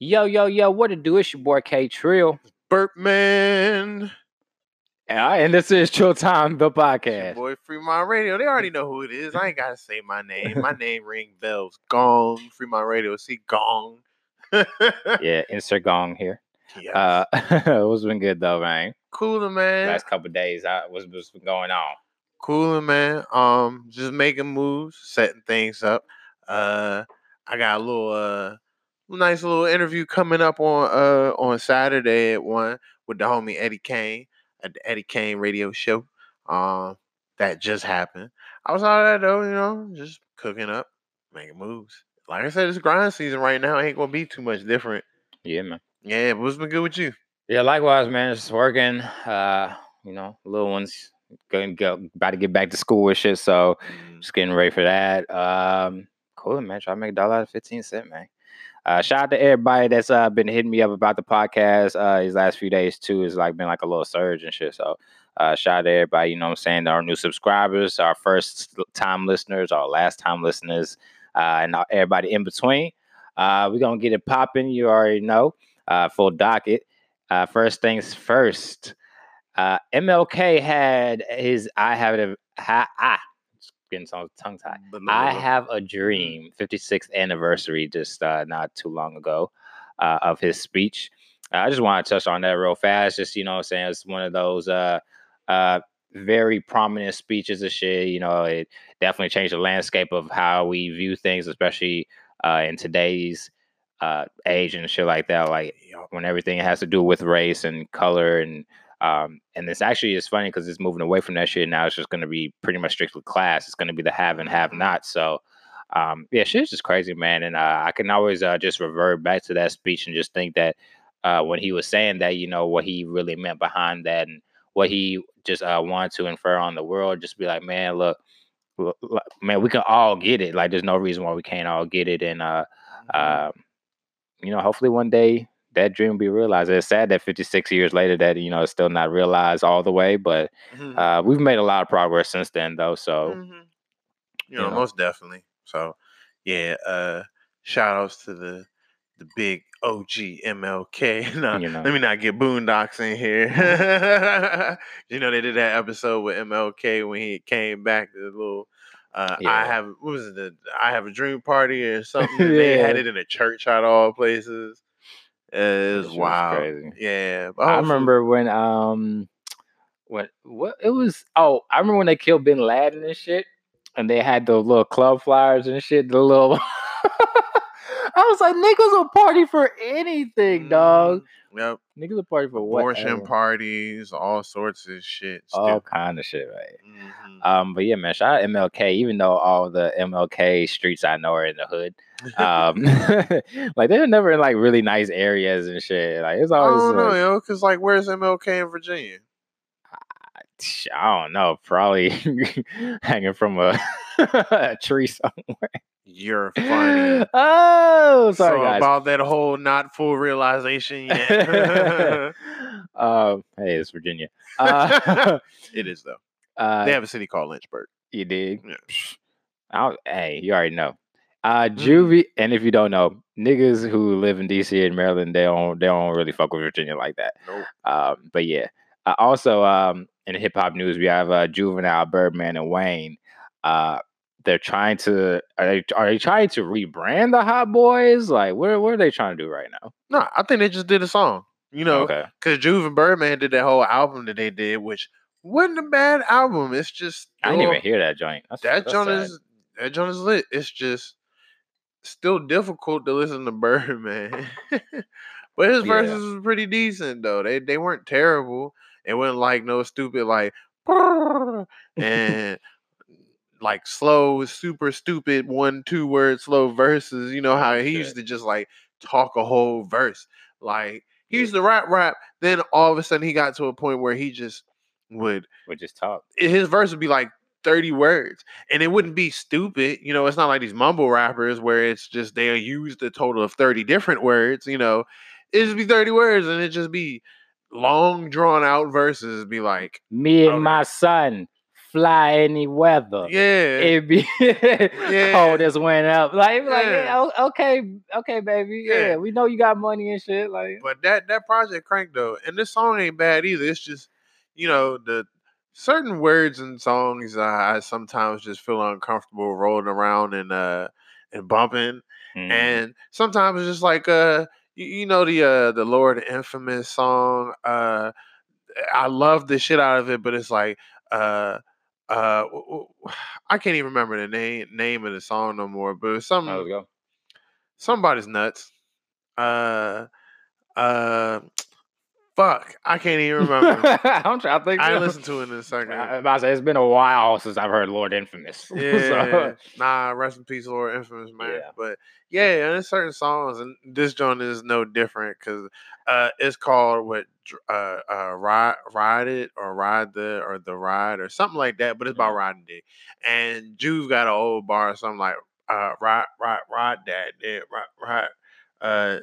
Yo, yo, yo, what it do? It's your boy K Trill. Burpman. Yeah, and this is Chill Time, the podcast. boy Fremont Radio. They already know who it is. I ain't gotta say my name. My name ring bells. Gong. Fremont Radio. See gong. Yeah, insert gong here. Yes. Uh, what's been good though, man? Cooler man. Last couple days, uh, what's, what's been going on? Cooler man. Um, just making moves, setting things up. Uh, I got a little uh nice little interview coming up on uh on Saturday at one with the homie Eddie Kane at the Eddie Kane Radio Show. Um, that just happened. Outside of that though, you know, just cooking up, making moves. Like I said, it's grind season right now. Ain't gonna be too much different. Yeah, man. Yeah, but what's been good with you? Yeah, likewise, man. Just working. Uh, you know, little ones going go about to get back to school and shit. So just getting ready for that. Um, cool, man. Try to make a dollar out of fifteen cent, man. Uh, shout out to everybody that's uh been hitting me up about the podcast uh these last few days too. It's like been like a little surge and shit. So uh shout out to everybody, you know what I'm saying, our new subscribers, our first time listeners, our last time listeners, uh and everybody in between. Uh we're gonna get it popping, you already know. Uh full docket. Uh first things first. Uh MLK had his I have it ha, it's getting tongue tied. I have a dream 56th anniversary just uh, not too long ago uh, of his speech. I just want to touch on that real fast. Just you know, what I'm saying it's one of those uh, uh, very prominent speeches and shit. You know, it definitely changed the landscape of how we view things, especially uh, in today's uh, age and shit like that. Like when everything has to do with race and color and um, and it's actually it's funny because it's moving away from that shit. Now it's just going to be pretty much strictly class. It's going to be the have and have not. So, um, yeah, shit's just crazy, man. And uh, I can always uh, just revert back to that speech and just think that uh, when he was saying that, you know, what he really meant behind that and what he just uh, wanted to infer on the world, just be like, man, look, look, man, we can all get it. Like, there's no reason why we can't all get it. And, uh, Mhm. um, you know, hopefully one day that dream will be realized. It's sad that 56 years later that you know it's still not realized all the way, but Mhm. uh, we've made a lot of progress since then, though. So Mhm. You you know, know. most definitely. So, yeah. Uh, shout outs to the the big OG MLK. no, You know. let me not get Boondocks in here. you know, they did that episode with MLK when he came back. The little. Uh, I have what was it? The I have a dream party or something. and They had it in a church out of all places. It was That shit was wild. crazy. Yeah, but I hopefully- remember when um what what it was. Oh, I remember when they killed Bin Laden and shit, and they had the little club flyers and shit. The little. I was like, niggas will party for anything, dog. Mhm. Yep. Niggas will party for what Abortion whatever. parties, all sorts of shit. all Still. kind of shit, right? Mhm. Um, but yeah, man, shout out MLK. Even though all the MLK streets I know are in the hood, um, like they're never in like really nice areas and shit. Like it's always. I always, don't know, like, yo, because like, where's MLK in Virginia? I don't know, probably hanging from a, a tree somewhere. You're funny. oh, sorry so guys. about that whole not full realization yet. um, hey, it's Virginia. Uh, it is though. uh, They have a city called Lynchburg. You did. Yeah. Hey, you already know. Uh Mhm. Juvie, and if you don't know, niggas who live in DC and Maryland, they don't they don't really fuck with Virginia like that. Nope. Um, but yeah. Uh, also, um, in hip hop news, we have uh, Juvenile, Birdman, and Wayne. Uh, they're trying to are they are they trying to rebrand the Hot Boys? Like, what what are they trying to do right now? No, I think they just did a song. You know, okay, because Juve and Birdman did that whole album that they did, which wasn't a bad album. It's just I didn't even hear that joint. That's, that that's joint sad. is that joint is lit. It's just still difficult to listen to Birdman, but his Yeah. verses was pretty decent though. They they weren't terrible. It wasn't like no stupid like and like slow, super stupid one two word slow verses. You know how he used to just like talk a whole verse. Like he used to rap rap. Then all of a sudden he got to a point where he just would would just talk. his verse would be like 30 words and it wouldn't be stupid you know it's not like these mumble rappers where it's just they'll use the total of 30 different words you know it just be 30 words and it'd just be long drawn out verses be like Me and my son fly any weather. Yeah. It'd be cold as went up. Like, it'd like, Yeah. yeah, okay, okay, baby. Yeah. Yeah. we know you got money and shit. Like, But that that project cranked though, and this song ain't bad either. It's just, you know, the certain words and songs I, I sometimes just feel uncomfortable rolling around and uh and bumping, mm, and sometimes it's just like uh you, you know the uh the Lord Infamous song. Uh, I love the shit out of it, but it's like uh. Uh, I can't even remember the name name of the song no more, but some go. somebody's nuts. Uh, uh, fuck, I can't even remember. I'm trying to think. I listened to it in a second. I, I say, it's been a while since I've heard Lord Infamous. So, Yeah, nah, rest in peace, Lord Infamous, man. Yeah. But yeah, and there's certain songs, and this joint is no different because uh, it's called what uh, uh, ride, ride it or ride the or the ride or something like that. But it's about Mhm. riding dick, and Juve got an old bar or something like uh, ride, ride, ride that, dick, ride, ride. Uh,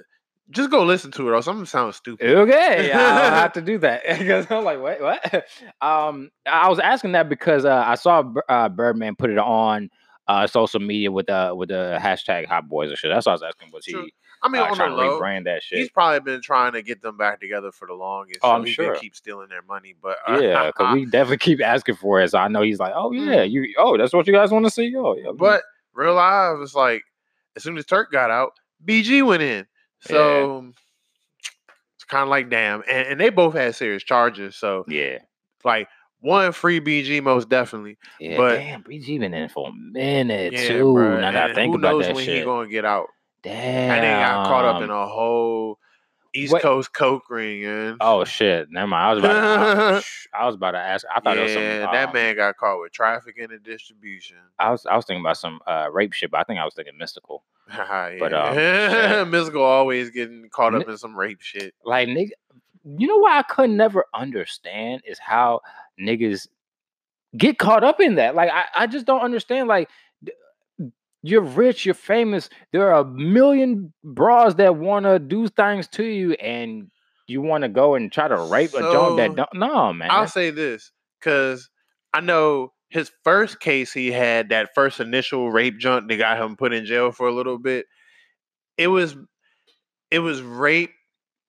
just go listen to it, or something sounds stupid. Okay, I'll have to do that because I'm like, wait, what? Um, I was asking that because uh, I saw uh, Birdman put it on uh, social media with uh with the hashtag Hot Boys and shit. That's what I was asking. Was he True. I mean, uh, on the trying to low, rebrand that shit? he's probably been trying to get them back together for the longest. Oh, so I'm he sure. keep stealing their money. But uh, yeah, because we definitely keep asking for it. So I know he's like, oh yeah, you oh that's what you guys want to see. Oh yeah, But real live is like as soon as Turk got out, BG went in. So it's kind of like damn, and, and they both had serious charges. So yeah, like one free BG most definitely. yeah. But- damn, BG been in for a minute Yeah, too. bruh, Now that I think who about knows that when he gonna get out? Damn, And they got caught up in a whole East Wait. Coast coke ring. And Oh shit! Never mind. I was about to, I, I was about to ask. I thought it was some. yeah, that um, man got caught with trafficking and distribution. I was I was thinking about some uh, rape shit, but I think I was thinking Mystikal. yeah. But, shit. Mystikal always getting caught up Ni- in some rape shit. Like nigga, you know what I could never understand is how niggas get caught up in that. Like I, I just don't understand. Like you're rich, you're famous. There are a million bras that want to do things to you, and you want to go and try to rape a joint that don't. No, man. I'll say this because I know his first case he had that first initial rape junk that got him put in jail for a little bit. It was it was rape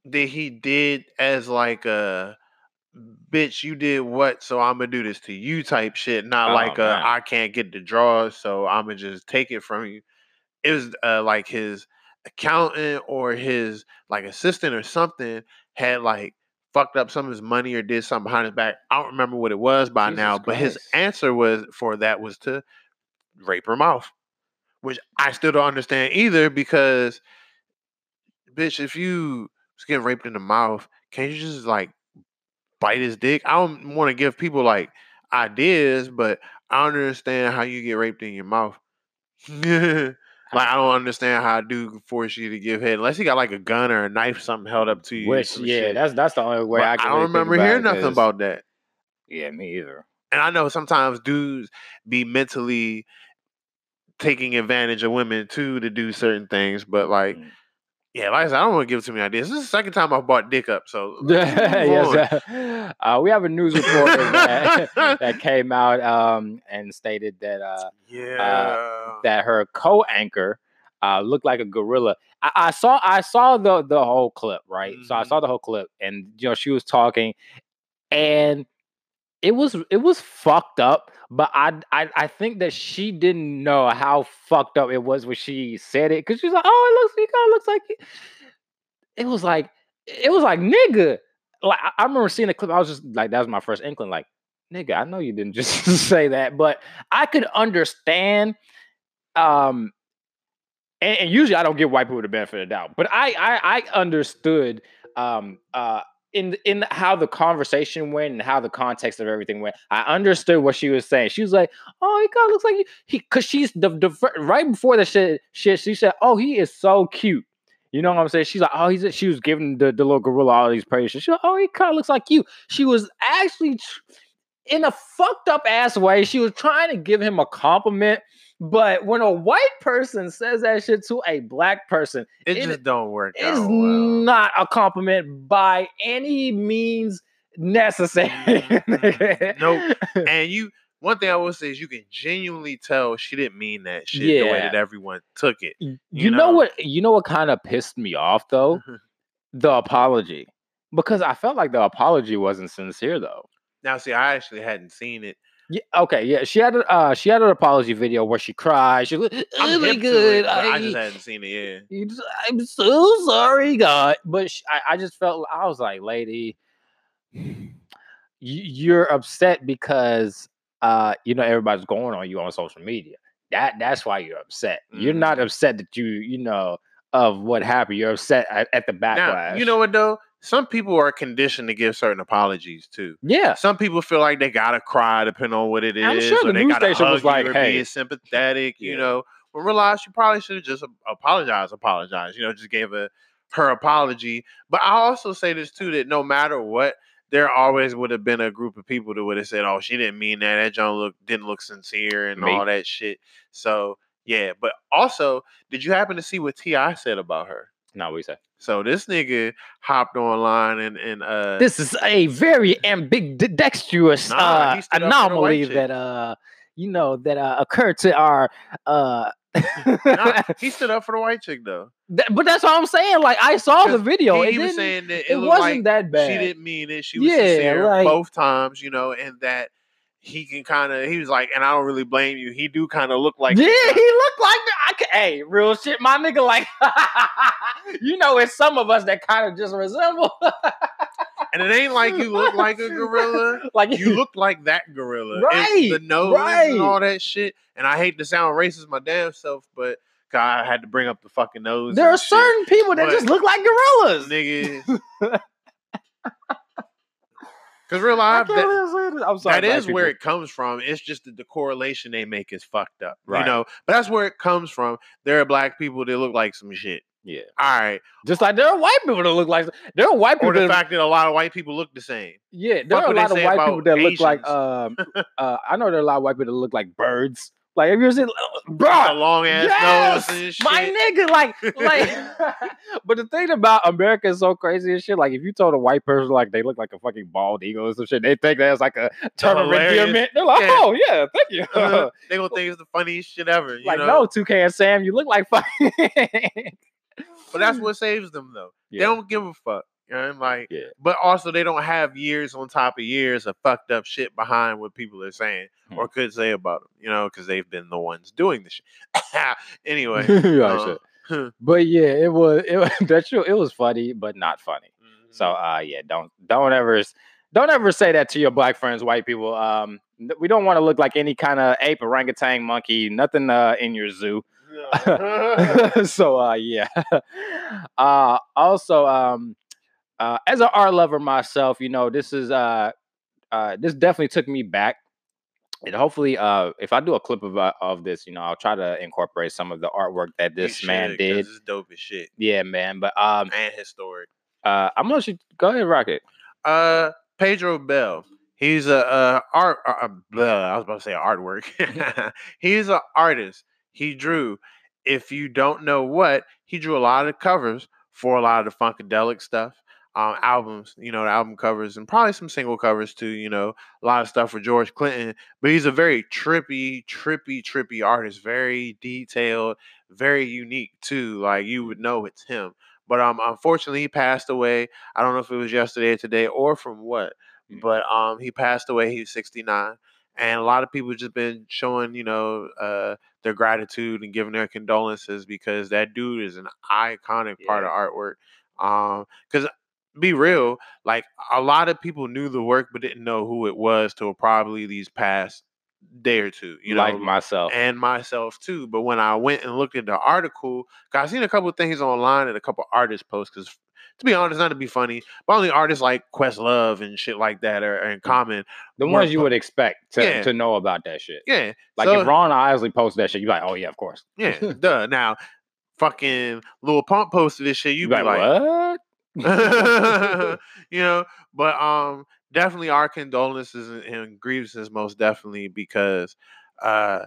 that he did as like a bitch you did what so i'm gonna do this to you type shit not Oh, like a man. i can't get the draws so i'm gonna just take it from you it was uh, like his accountant or his like assistant or something had like fucked up some of his money or did something behind his back. I don't remember what it was by Jesus now, but his answer was for that was to rape her mouth, which I still don't understand either because, bitch, if you was getting raped in the mouth, can't you just like bite his dick? I don't want to give people like ideas, but I don't understand how you get raped in your mouth. Like I don't understand how a dude force you to give head unless he got like a gun or a knife, something held up to you. Which yeah, shit. that's that's the only way But I I don't really remember about hearing nothing about that. Yeah, me either. And I know sometimes dudes be mentally taking advantage of women too to do certain things, but like, Mm. Yeah, like I said, I don't want to give too many ideas. This is the second time I've bought dick up, so let's move on. yes, uh, uh, we have a news reporter that, that came out um, and stated that uh, yeah, that her co-anchor uh, looked like a gorilla. I, I saw I saw the the whole clip, right? So I Mhm. saw the whole clip, and you know she was talking, and it was it was fucked up. But I I, I think that she didn't know how fucked up it was when she said it because she's like, oh, it looks it kind of looks like it. it was like it was like nigga. Like I, remember seeing the clip, I was just like, that was my first inkling, like nigga, I know you didn't just say that, but I could understand um and, and usually I don't give white people the benefit of the doubt, but I I, I understood um uh in in how the conversation went and how the context of everything went. I understood what she was saying. She was like, "Oh, he kind of looks like you." He because she's the, the right before the shit shit. She said, "Oh, he is so cute." You know what I'm saying? She's like, "Oh, he's." She was giving the, the little gorilla all these praises. She's like, "Oh, he kind of looks like you." She was actually in a fucked up ass way. She was trying to give him a compliment. But when a white person says that shit to a black person, it, it just don't work it's well. not a compliment by any means necessary. Nope. and you one thing I will say is you can genuinely tell she didn't mean that shit the way Yeah. that everyone took it. You, you know, know? what? You know what kind of pissed me off though? the apology, because I felt like the apology wasn't sincere though. now, see, I actually hadn't seen it. Yeah, okay, yeah, she had a uh, she had an apology video where she cried. She was, oh I'm my god, I, I, just hadn't seen it. Yeah. just- I'm so sorry, God. But sh- I, I just felt I was like, lady, you, you're upset because uh, you know everybody's going on you on social media. That that's why you're upset. You're not Mhm. upset that you you know of what happened. You're upset at, at the backlash. Now, you know what though? Some people are conditioned to give certain apologies too. Yeah, Some people feel like they gotta cry depending on what it is, I'm sure or the they news gotta station hug was like, or "Hey." be sympathetic. You Yeah. know, but realize she probably should have just apologized. Apologized. You know, just gave a her apology. But I also say this too that no matter what, there always would have been a group of people that would have said, "Oh, she didn't mean that. That John look didn't look sincere and Me. all that shit." So yeah, but also, did you happen to see what T.I. said about her? No, what you say? So this nigga hopped online and and uh This is a very ambidextrous Nah, uh, he stood up for the white anomaly that uh you know that uh, occurred to our uh nah, he stood up for the white chick though. That- but that's what I'm saying. Like I saw the video. he, it he was saying that it, it wasn't like that bad. she didn't mean it. She was Yeah, sincere like- both times, you know, and that he can kind of. He was like, and I don't really blame you. He do kind of look like yeah, he looked like I ca- hey, real shit, my nigga. Like, you know, it's some of us that kind of just resemble. and it ain't like you look like a gorilla. like You look like that gorilla, Right, the nose right. and all that shit. And I hate to sound racist, my damn self, but God, I had to bring up the fucking nose. There are shit. certain people that but- just look like gorillas. niggas. Because real life, that, I said it. I'm sorry. that is where it comes from. It's just that the correlation they make is fucked up. Right. You know, but that's where it comes from. There are black people that look like some shit. Yeah. All right. Just like there are white people that look like there are white people Or the that fact that a lot of white people look the same. yeah there fuck are a lot of white people that look like um uh I know there are a lot of white people that look like birds. Like have you ever seen bro? long ass Yes, nose and shit. my nigga, like, like. but the thing about America is so crazy and shit. Like, if you told a white person like they look like a fucking bald eagle or some shit, they think that's like a term of endearment. They're like, Yeah. oh yeah, thank you. Uh-huh. they gonna think it's the funniest shit ever. You like, know? no, Toucan and Sam, you look like fucking. But that's what saves them though. Yeah. They don't give a fuck. You know, like Yeah. but also they don't have years on top of years of fucked up shit behind what people are saying Hmm. or could say about them, you know, because they've been the ones doing the shit. anyway, uh, shit. But yeah, it was it was that's true. It was funny, but not funny. So mhm. uh yeah, don't don't ever don't ever say that to your black friends, white people. Um we don't want to look like any kind of ape, orangutan, monkey, nothing uh in your zoo. so uh yeah. Uh also um uh as an art lover myself, you know, this is uh uh this definitely took me back. And hopefully uh if I do a clip of uh, of this, you know, I'll try to incorporate some of the artwork that this man should, did. It's dope as shit Yeah, man. But um and historic. uh I'm gonna go ahead, Rocket. Uh, Pedro Bell. He's a, uh art. Blah, I was about to say artwork. He's an artist. He drew. If you don't know what, he drew a lot of covers for a lot of the funkadelic stuff, um, albums. You know, the album covers and probably some single covers too. You know, a lot of stuff for George Clinton. But he's a very trippy, trippy, trippy artist. Very detailed, very unique too. Like you would know it's him. But um, unfortunately, he passed away. I don't know if it was yesterday or today or from what, Mm. but um, he passed away. He was 69, and a lot of people just been showing, you know, uh, their gratitude and giving their condolences because that dude is an iconic part of artwork. Um, because be real, like a lot of people knew the work but didn't know who it was till probably these past day or two. You like know, like myself. and myself too. But when I went and looked at the article, 'cause I seen a couple of things online and a couple artist posts. Because to be honest, not to be funny, but only artists like Questlove and shit like that are, are in mm. common. the ones you would expect to, Yeah. to know about that shit. Yeah, Like so- if Ron Isley posted that shit, you're like, oh yeah, of course. yeah, duh. Now, fucking Lil Pump posted this shit. You You be be like, like, what? you know, but um, definitely our condolences and, and grievances most definitely because, uh,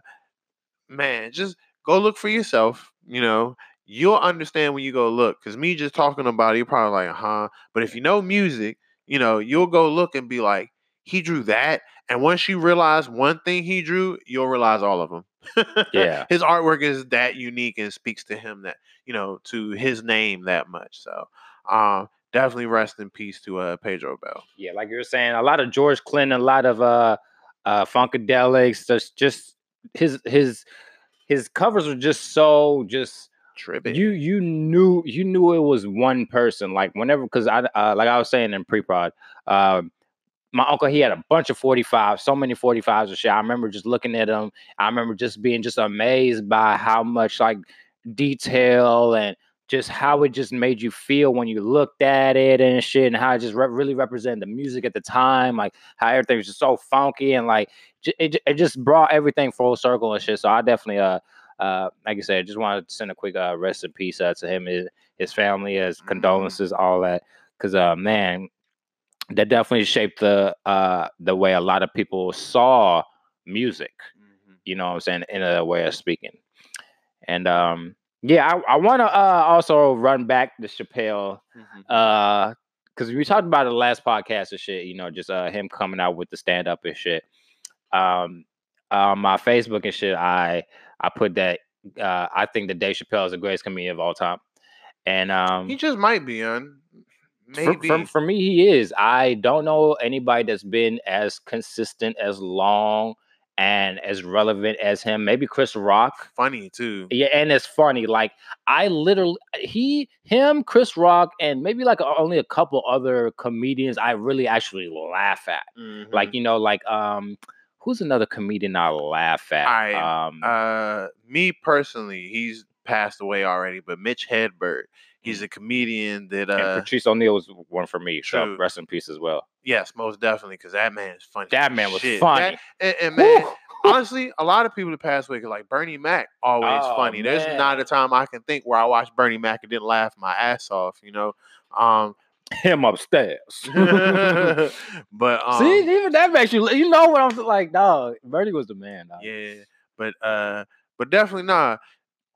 man, just go look for yourself. You know, you'll understand when you go look. Cause me just talking about it, you're probably like, huh. But if you know music, you know, you'll go look and be like, he drew that, And once you realize one thing he drew, you'll realize all of them. Yeah. his artwork is that unique and speaks to him that you know to his name that much. So, um, definitely rest in peace to uh Pedro Bell. Yeah, like you were saying, a lot of George Clinton, a lot of uh uh Funkadelics, just just his his his covers were just so just Trippy. you you knew you knew it was one person like whenever because i uh, like i was saying in pre-prod um my uncle he had a bunch of 45 so many 45s and shit i remember just looking at them i remember just being just amazed by how much like detail and just how it just made you feel when you looked at it and shit and how it just re- really represented the music at the time like how everything was just so funky and like j- it, it just brought everything full circle and shit so i definitely uh uh, like I said, I just wanted to send a quick uh, rest in peace uh, to him, his, his family, his Mhm. condolences, all that. Because uh, man, that definitely shaped the uh, the way a lot of people saw music. Mhm. You know what I'm saying? In a way of speaking. And um, yeah, I, I want to uh, also run back to Chappelle Mhm. uh because we talked about it the last podcast and shit, you know, just uh him coming out with the stand up and shit. Um on my Facebook and shit, I I put that uh I think that Dave Chappelle is the greatest comedian of all time. And um he just might be on. for, Maybe. for, for me he is. I don't know anybody that's been as consistent as long and as relevant as him. Maybe Chris Rock. funny too. Yeah, and it's funny. Like I literally, he, him, Chris Rock, and maybe like only a couple other comedians I really actually laugh at. Like Mhm. you know, like um, who's another comedian I laugh at? I- um, uh, me personally, he's passed away already, but Mitch Hedberg, he's a comedian that and uh, Patrice O'Neal was one for me. So True. rest in peace as well. yes, most definitely, because that man is funny. That man was shit. funny. That- and, and man, Woo! honestly, a lot of people that pass away, like Bernie Mac, always Oh, funny. There's not a time I can think where I watched Bernie Mac and didn't laugh my ass off. You know. Um, him upstairs. but um, See, even that makes you. You know what I'm like, dog. Bernie was the man. Dog. Yeah, but uh, but definitely not.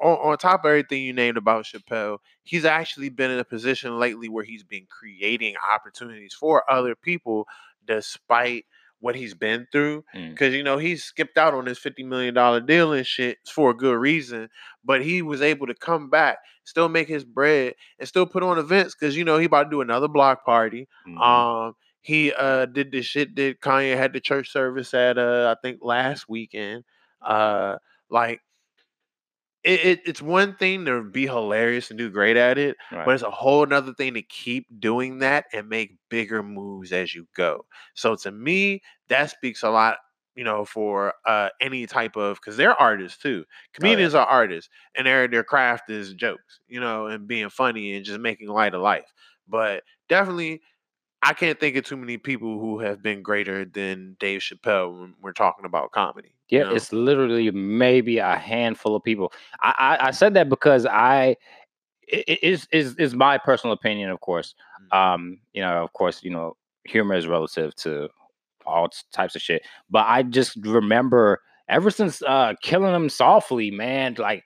On, on top of everything you named about Chappelle, he's actually been in a position lately where he's been creating opportunities for other people, despite what he's been through. Mm. Because you know he skipped out on his fifty million dollar deal and shit for a good reason, but he was able to come back, still make his bread, and still put on events. Because you know he about to do another block party. Mhm. Um, he uh did the shit that Kanye had the church service at uh I think last weekend. Uh, like it, it it's one thing to be hilarious and do great at it, Right. but it's a whole nother thing to keep doing that and make bigger moves as you go. So to me, that speaks a lot. You know, for uh, any type of because they're artists too. Comedians are artists, and their their craft is jokes. You know, and being funny and just making light of life. But definitely, I can't think of too many people who have been greater than Dave Chappelle when we're talking about comedy. Yeah, it's literally maybe a handful of people. I I, I said that because I it is is is my personal opinion, of course. Mhm. Um, you know, of course, you know, humor is relative to all types of shit. But I just remember ever since uh killing him softly, man, like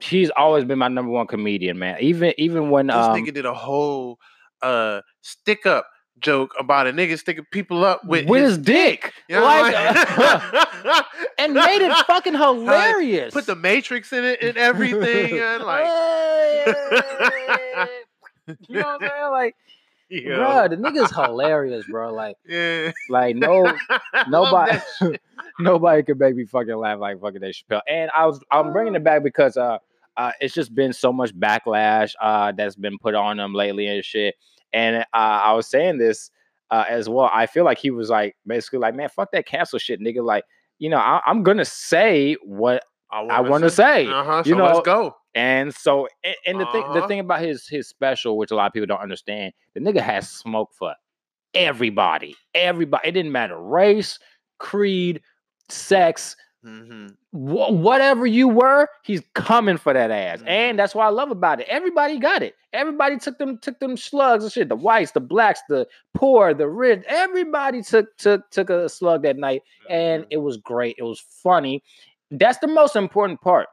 he's always been my number one comedian, man. Even even when this um nigga did a whole uh stick up joke about a nigga sticking people up with, with, his dick, You know like, and made it fucking hilarious. Put the Matrix in it and everything, and like, you know what I'm saying? Like, bro, the nigga's hilarious, bro. Like, yeah, like no, nobody, nobody could make me fucking laugh like fucking Dave Chappelle. And I was, I'm bringing it back because uh, uh, it's just been so much backlash uh that's been put on him lately and shit. And uh, I was saying this uh as well. I feel like he was like basically like, man, fuck that cancel shit, nigga. Like, you know, I, I'm gonna say what I want to say. Uh-huh, you so let's know, go. And so, and, and the thing, the Uh-huh. thing about his his special, which a lot of people don't understand, the nigga has smoke for everybody. Everybody. It didn't matter race, creed, sex, hmm wh- whatever you were, he's coming for that ass. Mhm. And that's what I love about it. Everybody got it. Everybody took them took them slugs and shit. The whites, the blacks, the poor, the rich. Everybody took took took a slug that night, and it was great. It was funny. That's the most important part.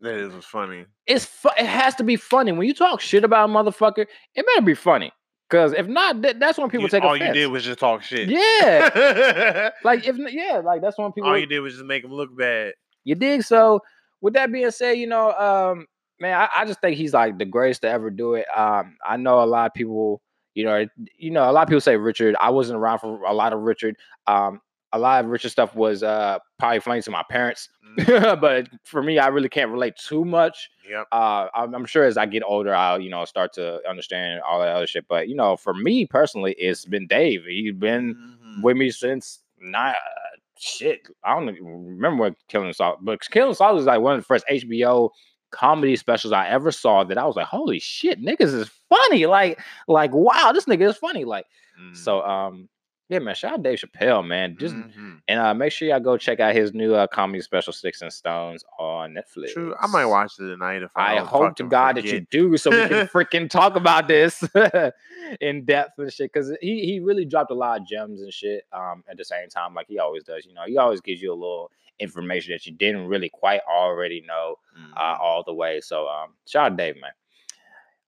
that is funny. It's fu- it has to be funny when you talk shit about a motherfucker. It better be funny. Because if not, th- that's when people You- take all offense. you did was just talk shit. yeah, like if yeah, like that's when people all you did was just make them look bad. You dig? So with that being said, you know, um, man, I, I just think he's like the greatest to ever do it. Um, I know a lot of people, you know, you know, a lot of people say Richard. I wasn't around for a lot of Richard. Um, a lot of Richard stuff was uh probably funny to my parents, Mm, but for me, I really can't relate too much. Yep. Uh, I'm, I'm sure as I get older, I'll you know start to understand all that other shit. But you know, for me personally, it's been Dave. He's been Mhm. with me since not uh, shit. I don't remember what Killing Salt, but Killing Salt is like one of the first HBO comedy specials I ever saw that I was like, holy shit, niggas is funny. Like, like wow, this nigga is funny. Like, Mm. so um, yeah, man, shout out Dave Chappelle, man. Just Mhm. and uh, make sure y'all go check out his new uh, comedy special, Sticks and Stones, on Netflix. True. I might watch it tonight if I, I hope to God that you do, so we can freaking talk about this in depth and shit. Because he he really dropped a lot of gems and shit. Um, at the same time, like he always does. You know, he always gives you a little information that you didn't really quite already know uh, Mhm. all the way. So um, shout out Dave, man.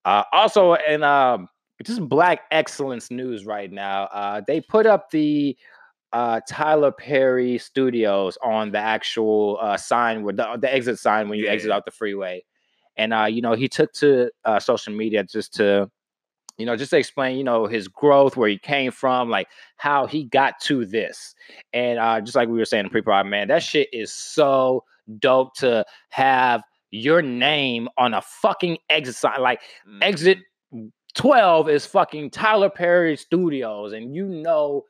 Uh, also, and um, just Black Excellence news right now, uh, they put up the uh, Tyler Perry Studios on the actual uh, sign with the, the exit sign when you exit out the freeway, and uh, you know he took to uh, social media just to. You know, just to explain, you know, his growth, where he came from, like how he got to this. And uh, just like we were saying in pre-prod, man, that shit is so dope to have your name on a fucking exit sign. Like exit Mhm. 12 is fucking Tyler Perry Studios, and you know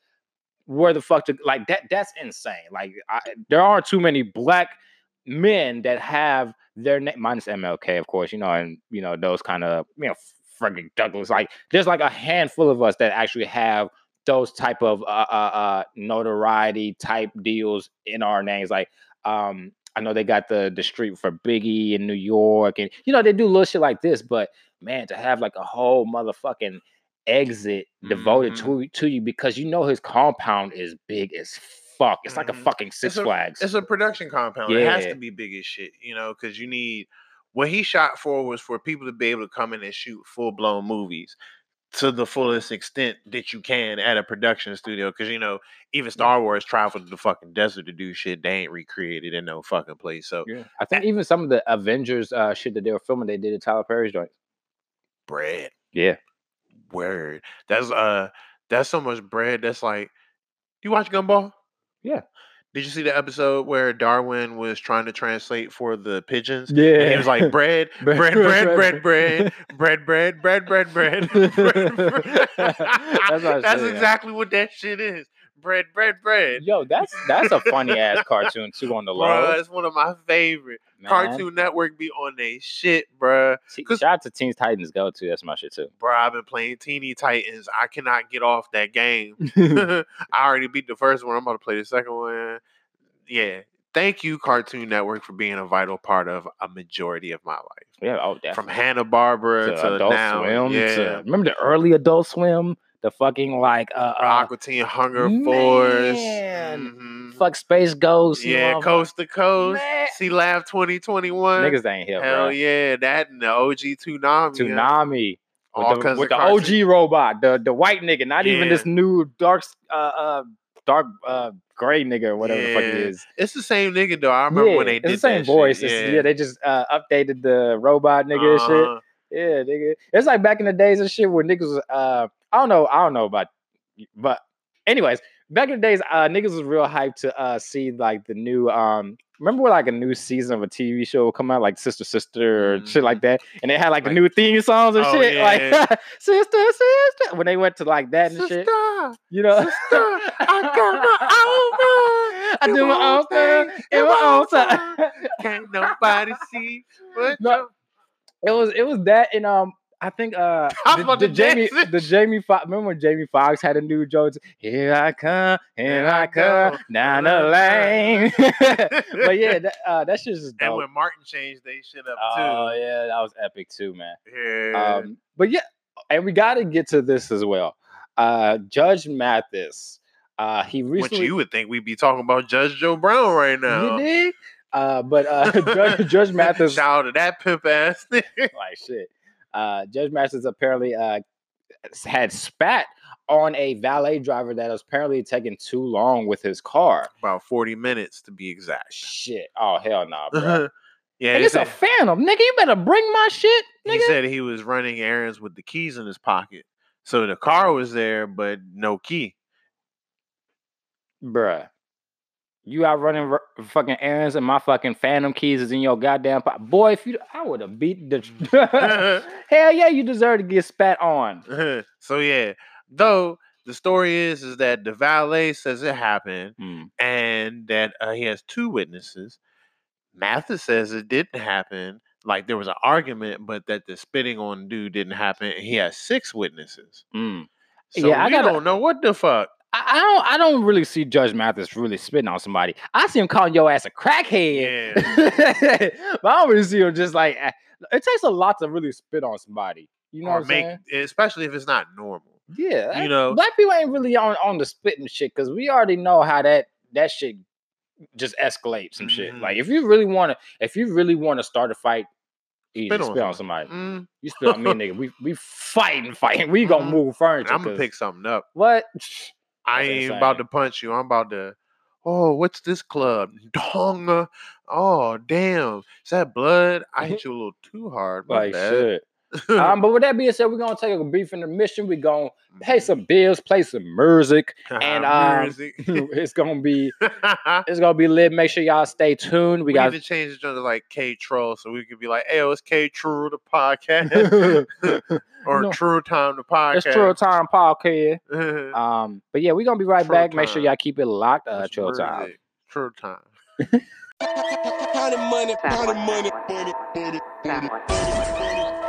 where the fuck to like that. That's insane. Like I, there aren't too many black men that have their name minus MLK, of course, you know, and you know those kind of you know Frederick Douglass. Like there's like a handful of us that actually have those type of uh, uh, uh, notoriety type deals in our names. Like um, I know they got the the street for Biggie in New York, and you know they do little shit like this. But man, to have like a whole motherfucking exit devoted Mhm. to to you because you know his compound is big as fuck. It's like a Mhm. fucking Six It's a- Flags. It's a production compound. It has to be big as shit, you know, because you need what he shot for was for people to be able to come in and shoot full blown movies to the fullest extent that you can at a production studio. Because you know, even Star Wars traveled to the fucking desert to do shit they ain't recreated in no fucking place. So yeah. I think even some of the Avengers uh, shit that they were filming, they did at Tyler Perry's joint. bread, Yeah. word. That's uh, that's so much bread. That's like, you watch Gumball? Yeah. Did you see the episode where Darwin was trying to translate for the pigeons? Yeah. And he was like, bread, bread, bread, bread, bread, bread, bread, bread, bread, bread, bread. bread." That's That's exactly what that shit is. Bread, bread, bread. Yo, that's that's a funny ass cartoon too on the low. Bruh, it's one of my favorite. man. Cartoon Network be on they shit, bruh. Shout out to Teen Titans Go too. That's my shit too. Bruh, I've been playing Teeny Titans. I cannot get off that game. I already beat the first one. I'm about to play the second one. Yeah. Thank you, Cartoon Network, for being a vital part of a majority of my life. yeah, oh definitely. From Hanna Barbera to to, Adult now. Swim. yeah. To, remember the early Adult Swim? The fucking like uh, uh Aqua Teen Hunger Force. man. mhm. fuck Space Ghost. Yeah, Coast to Coast. Man. Sealab 2021. Niggas ain't here, Hell bro. yeah, that and the OG Toonami. Tsunami. All With the, with the. OG robot, the the white nigga, not even this new dark uh uh dark uh gray nigga or whatever the fuck Yeah. is. It's the same nigga though. I remember when they it's did the same voice. Yeah. they just uh, updated the robot nigga and shit. Uh-huh. Yeah, nigga. It's like back in the days of shit where niggas was uh I don't know, I don't know about but anyways, back in the days, uh niggas was real hyped to uh see like the new um remember when like a new season of a TV show would come out like Sister Sister or shit like that, and they had like, the Like- new theme songs and Oh, shit, yeah. like Sister Sister when they went to like that and Sister, shit, you know. sister, I got my own I do my own thing in my own time. Can't nobody see but No. It was it was that and um I think uh the, the Jamie the Jamie Foxx remember when Jamie Foxx had a new joke here I come here I come down the lane but yeah that uh that shit's just And when Martin changed they shit up oh too. yeah that was epic too man Yeah. um but yeah and we got to get to this as well uh Judge Mathis uh he Which recently you would think we'd be talking about Judge Joe Brown right you now. dig? uh but uh Judge, Judge Mathis Shout out to that pimp ass. like shit. Uh, Judge Mathis apparently uh, had spat on a valet driver that was apparently taking too long with his car. About 40 minutes to be exact. Shit. Oh hell no, nah, bro. yeah, and it's said, a phantom, nigga. You better bring my shit, he said he was running errands with the keys in his pocket. So the car was there, but no key. Bruh. You out running r- fucking errands and my fucking phantom keys is in your goddamn pocket. Boy, if you I would have beat the Hell yeah, you deserve to get spat on. so yeah, though the story is is that the valet says it happened Mm. and that uh, he has two witnesses. Mathis says it didn't happen. Like there was an argument, but that the spitting on dude didn't happen. He has six witnesses. Mm. So Yeah, I gotta- don't know what the fuck. I, don't I don't really see Judge Mathis really spitting on somebody. I see him calling your ass a crackhead. but I don't really see him just like eh, it takes a lot to really spit on somebody. You know or what I'm make, saying? especially if it's not normal. Yeah, you know- black people ain't really on on the spitting shit because we already know how that that shit just escalates some shit. Mhm. Like if you really want to, if you really want to start a fight, you Spit on spit on somebody. Mm, You spit on me, nigga. We we fighting, fighting. We gonna Mhm. move furniture. I'm gonna pick something up. what? I That's ain't about to punch you. I'm about to. Oh, what's this club? Donga. Uh, oh, damn. Is that blood? I hit you a little too hard. My Like bad. shit. Um, but with that being said, we're gonna take a brief intermission. We're gonna pay some bills, play some music. and, um, Music. it's gonna be it's gonna be lit. Make sure y'all stay tuned. We we got need to change it to like K Troll so we could be like, hey, it's K True the podcast or No. True Time the podcast. it's True Time Podcast. Um, but yeah, we're gonna be right True back. Make sure y'all keep it locked. Uh, Chill Time. True Time. Pound of money, pound of money, money, money, money.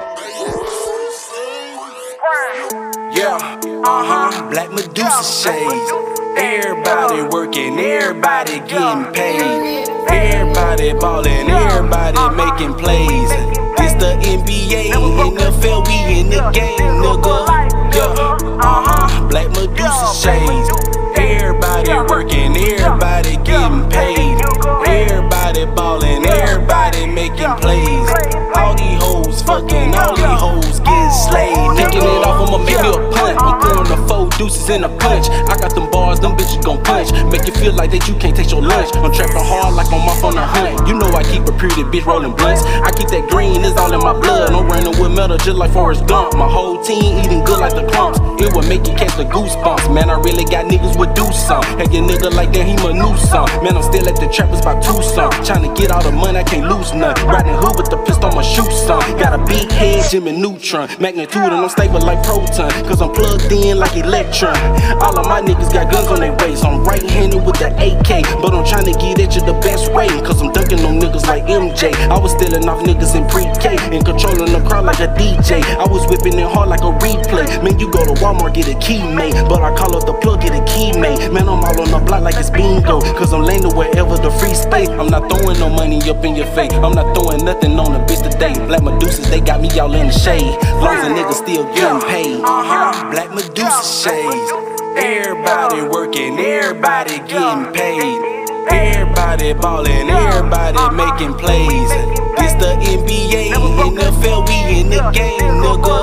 Yeah, uh huh. Black Medusa shades. Everybody working, everybody getting paid. Everybody ballin', everybody making plays. It's the NBA, NFL, we in the game, nigga. Yeah, uh huh. Black Medusa shades. Everybody working, everybody getting paid. Everybody ballin', everybody making plays. All these hoes fucking, all these hoes getting slayed. Deuces in a punch. I got them bars, them bitches gon' punch. Make you feel like that you can't take your lunch. I'm trapping hard like I'm off on a hunt. You know I keep a pretty bitch rolling blunts. I keep that green, it's all in my blood. I'm running with metal just like Forrest Gump. My whole team eating good like the clumps. It would make you catch the goosebumps. Man, I really got niggas with do some. Hey, your nigga like that, he my new son. Man, I'm still at the trappers by two some. Tryna get all the money, I can't lose none. Riding hood with the pistol, I'ma shoot some. Got a big head, Jimmy Neutron. Magnitude, and I'm stable like Proton. Cause I'm plugged in like Electron. All of my niggas got guns on their waist. I'm right handed with the AK. But I'm trying to get at you the best way. Cause I'm dunking on niggas like MJ. I was stealing off niggas in pre K. And controlling the crowd like a DJ. I was whipping it hard like a replay. Man, you go to Walmart, get a key made. But I call up the plug, get a key made. Man, I'm all on the block like it's bingo. Cause I'm landing wherever the free space. I'm not throwing no money up in your face. I'm not throwing nothing on a bitch today. Black Medusas, they got me all in the shade. Long as a nigga still getting paid. Uh-huh. Black Medusa shades. Everybody working, everybody getting paid. Everybody ballin', everybody making plays. This the NBA, NFL, we in the game, nigga.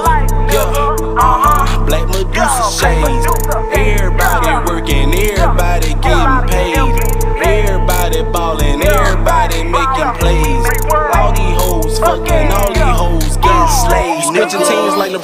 Yeah, uh-huh. Black Medusa shades. Everybody working, everybody getting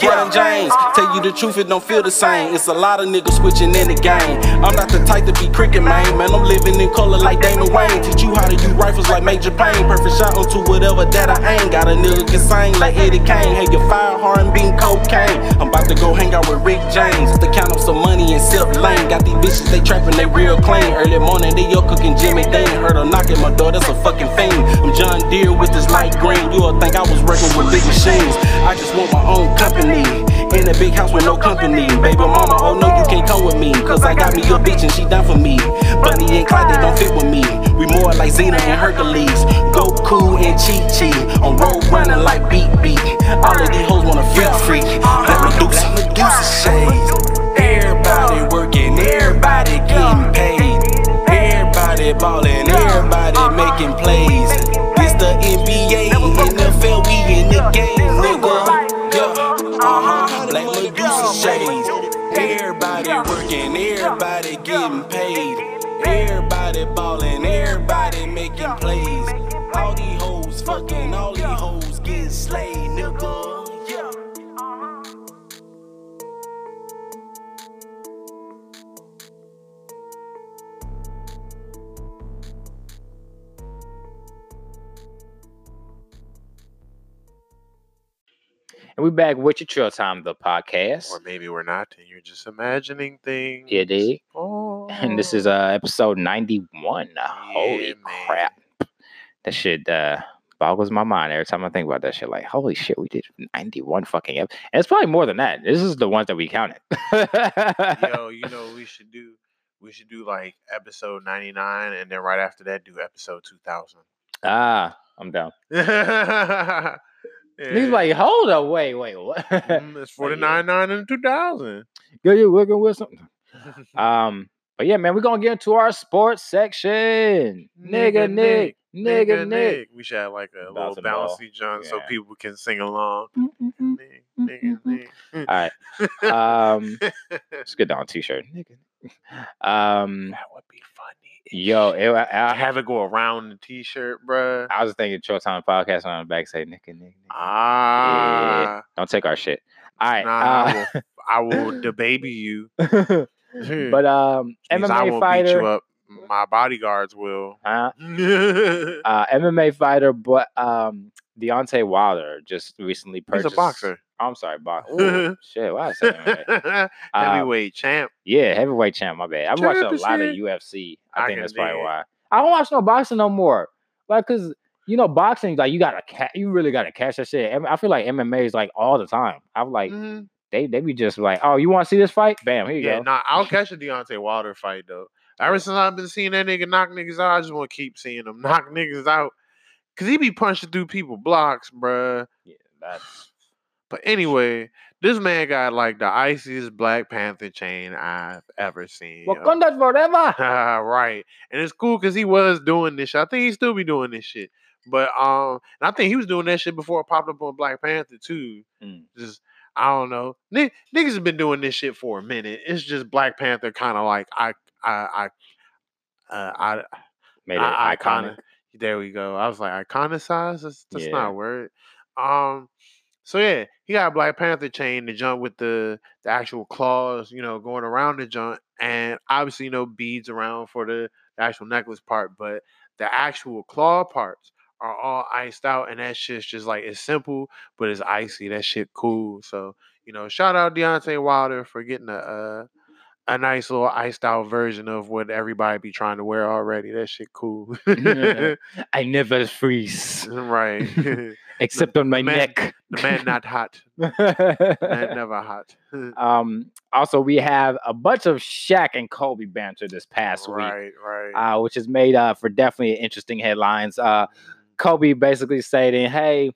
LeBron James. Tell you the truth, it don't feel the same. It's a lot of niggas switching in the game. I'm not the type to be cricket, man. Man, I'm living in color like Damon Wayans. Teach you how to use rifles like Major Payne. Perfect shot onto whatever that I aim. Got a nigga can sing like Eddie Kane. Hey, your fire hard being cocaine. I'm about to go hang out with Rick James. To count up some money and sip lane. Got these bitches, they trapping, they real clean. Early morning, they up cooking Jimmy Dean. Heard a knock at my door, that's a fucking fiend. I'm John Deere with this light green. You'll think I was working with big machines. I just want my own company. In a big house with no company. Baby mama, oh no, you can't come with me. Cause I got me a bitch and she down for me. Bonnie and Clyde, they don't fit with me. We more like Xena and Hercules. Goku and Chi Chi. On road running like Beat Beat. All of these hoes wanna freak freak. Black Medusa, Medusa shades. Everybody working, everybody getting paid. Everybody ballin', everybody making plays. This the NBA, And we back with your Trill Time, the podcast. Or maybe we're not, and you're just imagining things. Yeah, dig? Oh. And this is uh episode 91. holy man. crap. That shit uh boggles my mind every time I think about that shit. Like, holy shit, we did 91 fucking ep- And it's probably more than that. This is the ones that we counted. Yo, you know we should do? We should do like episode 99 and then right after that do episode 2000. ah, I'm down. yeah. He's like, hold up, wait, wait, what? Mm, it's Like, 49 9 and 2000. Girl, you working with something. Um, but yeah, man, we're gonna get into our sports section. Nigga Nick, nigga Nick. We should have like a little Bouncing ball. bouncy jump so people can sing along. Nigga. All right. Um, let's get down t-shirt. Nigga. Um, that would be funny. Yo, it, I, I have it go around the t-shirt, bruh. I was thinking Showtime podcast on the back say nigga, nigga, nigga. Ah, Don't take our shit. All right. nah, I uh, will, I will the baby you. but um, I MMA fighter. you up. My bodyguards will. Huh? Uh, MMA fighter, but um, Deontay Wilder just recently purchased a boxer. I'm sorry, box. Ooh, shit, why I say MMA? Uh, Heavyweight champ. Yeah, heavyweight champ. My bad. I've watched a lot of UFC. I, I think that's probably dig. why. I don't watch no boxing no more. Like, cause you know, boxing like you gotta ca- you really gotta catch that shit. I feel like MMA is like all the time. I'm like Mhm. they they be just like, oh, you want to see this fight? Bam, here you Yeah, go. nah, I'll catch a Deontay Wilder fight though. Ever since I've been seeing that nigga knock niggas out, I just want to keep seeing him knock niggas out. Cause he be punching through people blocks, bruh. Yeah, that's But anyway, this man got like the iciest Black Panther chain I've ever seen. Wakanda forever. right. And it's cool because he was doing this shit. I think he still be doing this shit. But um, and I think he was doing that shit before it popped up on Black Panther too. Mm. Just I don't know. Ni- niggas have been doing this shit for a minute. It's just Black Panther kind of like I I I uh, I Made it I, iconic. iconic. There we go. I was like iconicized. That's, that's Yeah. not a word. Um. So yeah, he got a Black Panther chain to jump with the the actual claws, you know, going around the jump, and obviously you know beads around for the, the actual necklace part, but the actual claw parts are all iced out, and that shit's just like it's simple, but it's icy. That shit cool. So you know, shout out Deontay Wilder for getting a. Uh, a nice little iced out version of what everybody be trying to wear already. That shit cool. I never freeze right. the except on my man- neck. The man not hot. Man never hot. um. Also, we have a bunch of Shaq and Kobe banter this past week. right, right. uh, which is made uh, for definitely interesting headlines. Uh, Kobe basically stating, "Hey,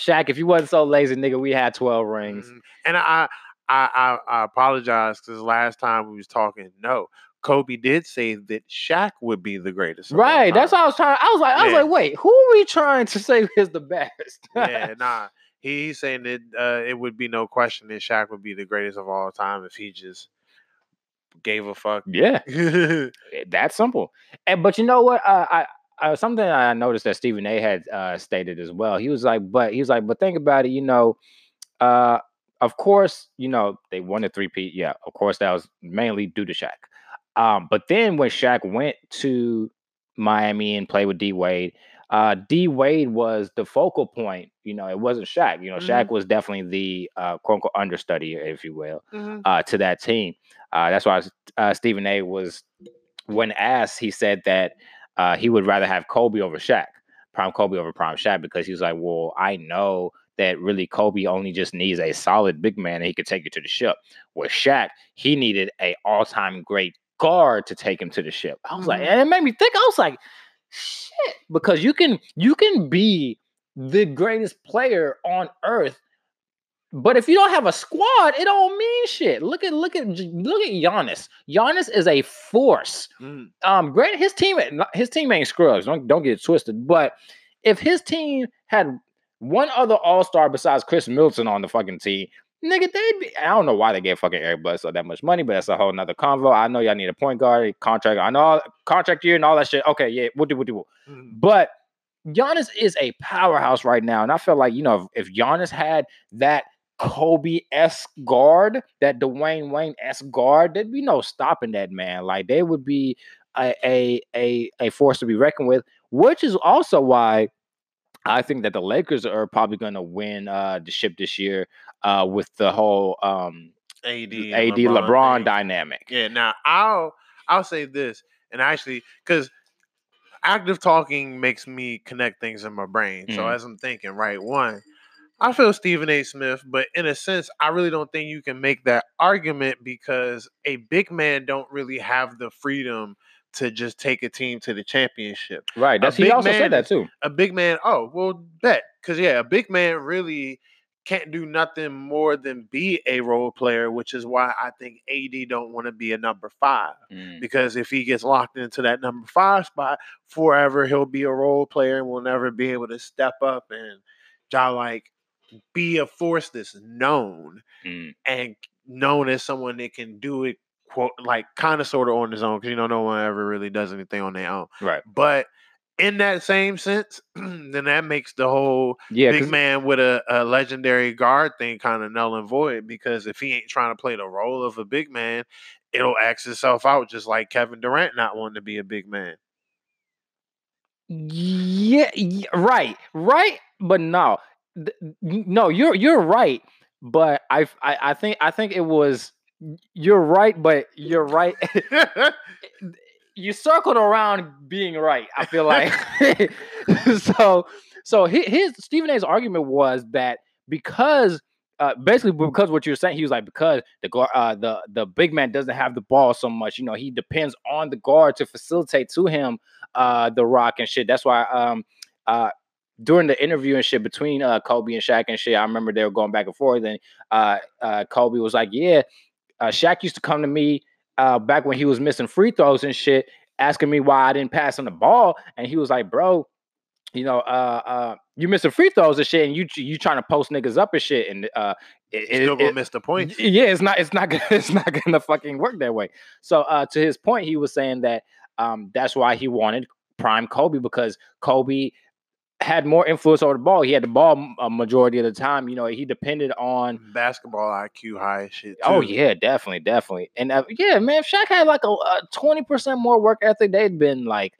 Shaq, if you wasn't so lazy, nigga, we had twelve rings." Mhm. And I, I, I, I apologize because last time we was talking, no, Kobe did say that Shaq would be the greatest. Right. That's what I was trying. I was like, I was Yeah. like, wait, who are we trying to say is the best? yeah, nah. He's saying that uh, it would be no question that Shaq would be the greatest of all time if he just gave a fuck. yeah, eh, that's simple. And but you know what? Uh, I. Uh, something I noticed that Stephen A. had uh, stated as well. He was like, but he was like, but think about it. You know, uh, of course, you know they won the three-peat. Yeah, of course that was mainly due to Shaq. Um, but then when Shaq went to Miami and played with D Wade, uh, D Wade was the focal point. You know, it wasn't Shaq. You know, Shaq was definitely the uh, quote unquote understudy, if you will, Mhm. uh, to that team. Uh, that's why uh, Stephen A. was when asked, he said that uh, he would rather have Kobe over Shaq, prime Kobe over prime Shaq, because he was like, well, I know that really Kobe only just needs a solid big man and he could take you to the ship. With Shaq, he needed a all-time great guard to take him to the ship. I was like, Mhm. and it made me think. I was like, shit, because you can you can be the greatest player on earth. But if you don't have a squad, it don't mean shit. Look at look at look at Giannis. Giannis is a force. Mm. Um, granted, his team his team ain't scrubs. Don't don't get it twisted. But if his team had one other All Star besides Khris Middleton on the fucking team, nigga, they'd be. I don't know why they gave fucking Eric Bledsoe that much money, but that's a whole nother convo. I know y'all need a point guard contract. I know all, contract year and all that shit. Okay, yeah, we'll do, we'll do. Mhm. But Giannis is a powerhouse right now, and I feel like you know if, if Giannis had that Kobe s guard, that Dwayne Wayne s guard, there'd be no stopping that man. Like they would be a a a, a force to be reckoned with. Which is also why I think that the Lakers are probably going to win uh, the ship this year uh, with the whole um, AD, AD LeBron, thing. dynamic. Yeah, now I'll I'll say this, and actually, because active talking makes me connect things in my brain. So Mhm. as I'm thinking, right, one, I feel Stephen A. Smith, but in a sense, I really don't think you can make that argument because a big man don't really have the freedom to just take a team to the championship. Right. That's he also man said that too. A big man, oh well, bet because yeah, a big man really can't do nothing more than be a role player, which is why I think AD don't want to be a number five Mm. because if he gets locked into that number five spot forever, he'll be a role player and will never be able to step up and like be a force that's known Mm. and known as someone that can do it quote like kind of sort of on his own because you know no one ever really does anything on their own. Right. But in that same sense, then that makes the whole Yeah. big man with a, a legendary guard thing kind of null and void because if he ain't trying to play the role of a big man, it'll act itself out just like Kevin Durant not wanting to be a big man. Yeah, yeah, right, right, but no, no, you're you're right, but I, I I think I think it was you're right, but you're right. you circled around being right. I feel like so. So his, his Stephen A's argument was that because uh, basically because what you're saying, he was like because the guard, uh, the the big man doesn't have the ball so much. You know, he depends on the guard to facilitate to him uh, the rock and shit. That's why um uh during the interview and shit between uh Kobe and Shaq and shit, I remember they were going back and forth. And uh, uh Kobe was like, "Yeah, uh, Shaq used to come to me uh back when he was missing free throws and shit, asking me why I didn't pass him the ball." And he was like, "Bro." You know, uh, uh, you missing free throws and shit, and you you trying to post niggas up and shit, and uh, it, Still it- gonna it- miss the points. Y- Yeah, it's not. It's not. Gonna, it's not gonna fucking work that way. So, uh, to his point, he was saying that um, that's why he wanted prime Kobe because Kobe had more influence over the ball. He had the ball a majority of the time. You know, he depended on. Basketball IQ high shit. Oh yeah, definitely, definitely, and uh, yeah, man. If Shaq had like a twenty percent more work ethic, they'd been like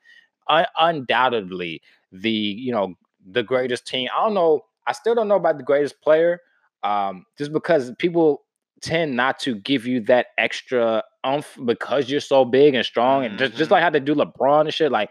un- undoubtedly the you know the greatest team. I don't know. I still don't know about the greatest player, um, just because people tend not to give you that extra umph because you're so big and strong, and just just Mhm. like how they do LeBron and shit. Like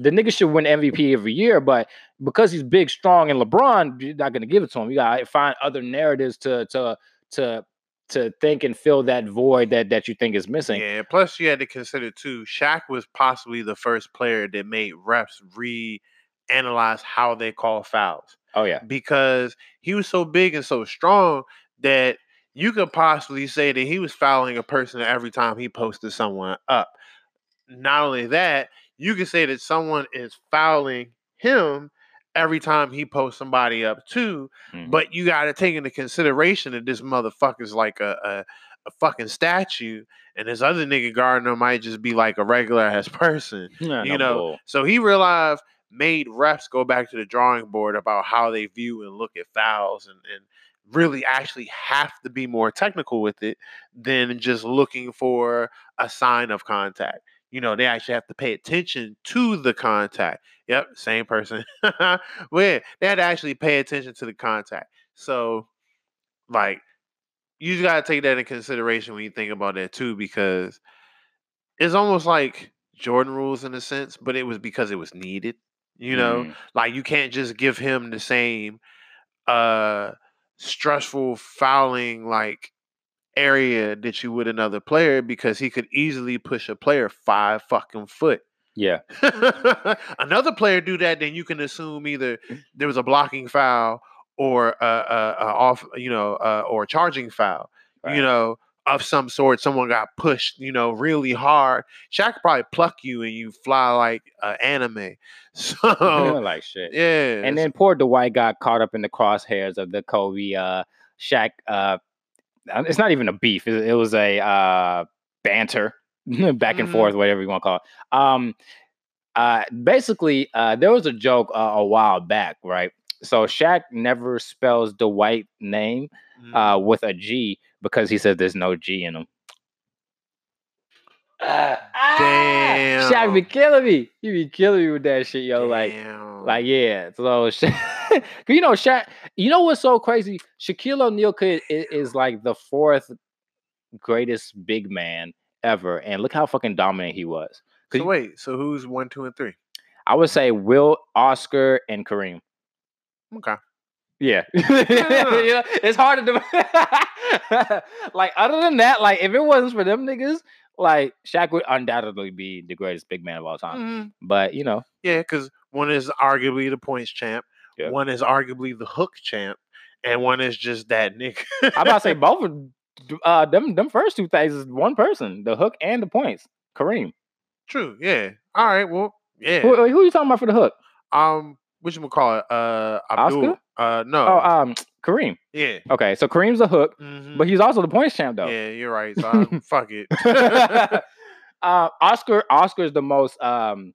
the nigga should win MVP every year, but because he's big, strong, and LeBron, you're not gonna give it to him. You gotta find other narratives to to to to think and fill that void that that you think is missing. Yeah. Plus, you had to consider too. Shaq was possibly the first player that made refs re-analyze how they call fouls. Oh yeah, because he was so big and so strong that you could possibly say that he was fouling a person every time he posted someone up. Not only that, you can say that someone is fouling him every time he posts somebody up too. Mhm. But you got to take into consideration that this motherfucker's like a, a a fucking statue, and this other nigga Gardner might just be like a regular ass person Yeah, you no know, bull. so he realized made refs go back to the drawing board about how they view and look at fouls and, and really actually have to be more technical with it than just looking for a sign of contact. You know, they actually have to pay attention to the contact. Yep, same person. well, yeah, they had to actually pay attention to the contact. So, like, you just gotta take that in consideration when you think about that too, because it's almost like Jordan rules in a sense, but it was because it was needed. You know, Mm. like you can't just give him the same uh stressful fouling like area that you would another player because he could easily push a player five fucking foot. yeah, another player do that, then you can assume either there was a blocking foul or a, a, a off, you know, uh, or a charging foul, Right. you know, of some sort. Someone got pushed, you know, really hard. Shaq could probably pluck you and you fly like uh, anime. So like shit. yeah, And then poor Dwight got caught up in the crosshairs of the Kobe uh Shaq uh, it's not even a beef. It, it was a uh, banter, back and Mhm. forth, whatever you want to call it. Um, uh, basically, uh, there was a joke uh, a while back, right? So Shaq never spells Dwight name Mm. uh, with a G because he said there's no G in him. Damn. Shaq be killing me. He be killing me with that shit, yo. Damn. like yeah. So Shaq, 'cause you know, Shaq. You know what's so crazy? Shaquille O'Neal could is, is like the fourth greatest big man ever, and look how fucking dominant he was. so wait, so who's one, two, and three? I would say Wilt, Oscar, and Kareem. Okay. Yeah, You know, it's hard to do. like other than that, like if it wasn't for them niggas, like Shaq would undoubtedly be the greatest big man of all time. Mhm. But you know, Yeah, because one is arguably the points champ, Yeah. one is arguably the hook champ, and one is just that nigga. I'm about to say both of uh them them first two things is one person, the hook and the points. Kareem. True. Yeah. All right. Well. Yeah. Who, who you talking about for the hook? Um. Which we call it? Uh. Abdul. Oscar? Uh. No. Oh, um, Kareem. yeah. Okay, so Kareem's the hook, mhm, but he's also the points champ though. Yeah. You're right. So I, fuck it. uh, Oscar Oscar is the most um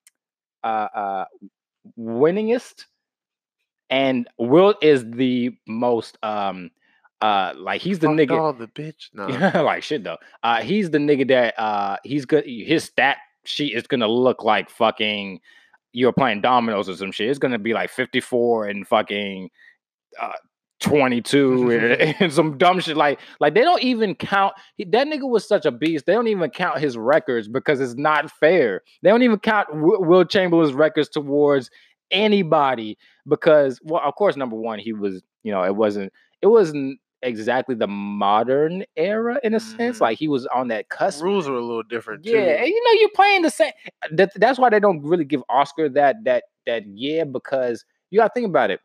uh uh winningest, and Wilt is the most um uh like he's the Fuck nigga all the bitch. No. like shit though. Uh, he's the nigga that uh he's good. His stat sheet is gonna look like fucking you're playing dominoes or some shit. It's gonna be like 54 and fucking uh 22 and, and some dumb shit. Like like they don't even count. He, that nigga was such a beast. They don't even count his records because it's not fair. They don't even count Wi- Wilt Chamberlain's records towards anybody because well of course number one he was you know it wasn't it wasn't exactly the modern era in a sense Mhm. like he was on that cusp Rules are a little different too. yeah and you know you're playing the same that, that's why they don't really give oscar that that that yeah because you gotta think about it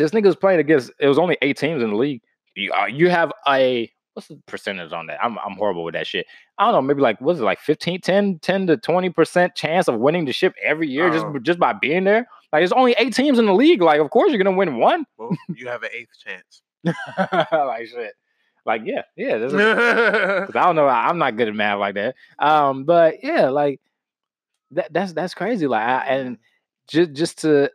this nigga was playing against it was only eight teams in the league you, uh, you have a what's the percentage on that I'm, I'm horrible with that shit i don't know maybe like what's it like 15 10 10 to 20 percent chance of winning the ship every year just Oh. just by being there like there's only eight teams in the league like of course you're gonna win one Well, you have an eighth chance. like shit. Like yeah, yeah. This is, Cause I don't know. I- I'm not good at math like that. Um, but yeah, like that, that's that's crazy. Like, I, and just just to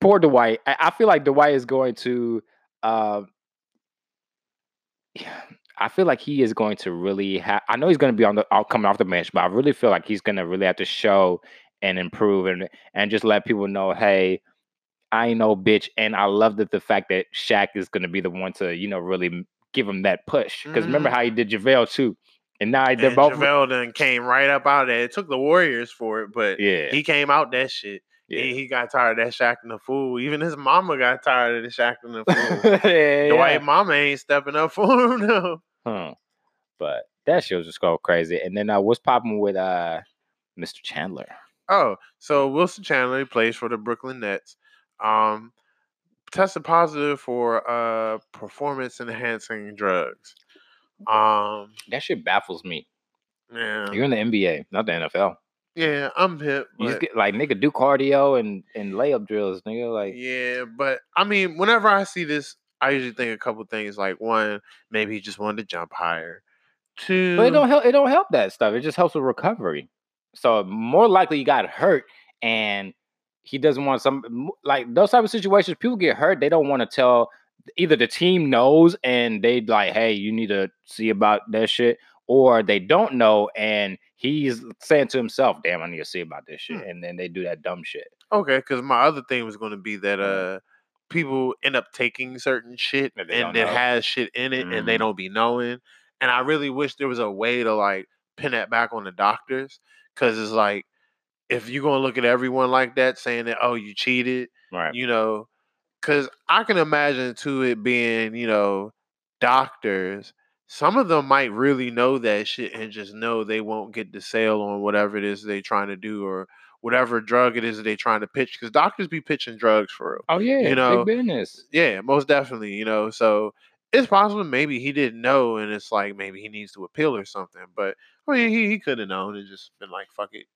poor Dwight. I, I feel like Dwight is going to. Uh, I feel like he is going to really have. I know he's going to be on the out coming off the bench, but I really feel like he's going to really have to show and improve and and just let people know, hey, I ain't no bitch. And I love that the fact that Shaq is going to be the one to you know really give him that push. Because remember how he did JaVale too, and now they're and both JaVale then came right up out of there. It took the Warriors for it, but yeah he came out that shit. Yeah. He, he got tired of that Shaqtin' the fool. Even his mama got tired of the Shaqtin' the fool. yeah, Dwight yeah. mama ain't stepping up for him no. Huh. But that shit was just go crazy. And then uh, what's popping with uh Mr. Chandler? Oh, so Wilson Chandler plays for the Brooklyn Nets. Um, tested positive for uh performance enhancing drugs. Um, That shit baffles me. yeah, You're in the NBA, not the NFL. Yeah, I'm hip. You just get like nigga do cardio and and layup drills, nigga. Like Yeah, but I mean, whenever I see this, I usually think a couple things. Like one, maybe he just wanted to jump higher. Two, But it don't help. It don't help that stuff. It just helps with recovery. So more likely you got hurt, and he doesn't want some like those type of situations. People get hurt. They don't want to tell. Either the team knows and they like, hey, you need to see about that shit, or they don't know and he's saying to himself, "Damn, I need to see about this shit," Hmm. and then they do that dumb shit. okay, because my other thing was going to be that Mhm. uh, people end up taking certain shit and it has shit in it, and they Mhm. don't be knowing. And I really wish there was a way to like pin that back on the doctors, because it's like if you're gonna look at everyone like that, saying that oh you cheated, Right. you know, because I can imagine to it being, you know, doctors. Some of them might really know that shit and just know they won't get the sale on whatever it is they're trying to do or whatever drug it is that they trying to pitch. Because doctors be pitching drugs for real. Oh yeah, you know, big business. Yeah, most definitely. You know, so it's possible maybe he didn't know, and it's like maybe he needs to appeal or something. But I mean, he, he could have known and just been like, "Fuck it,"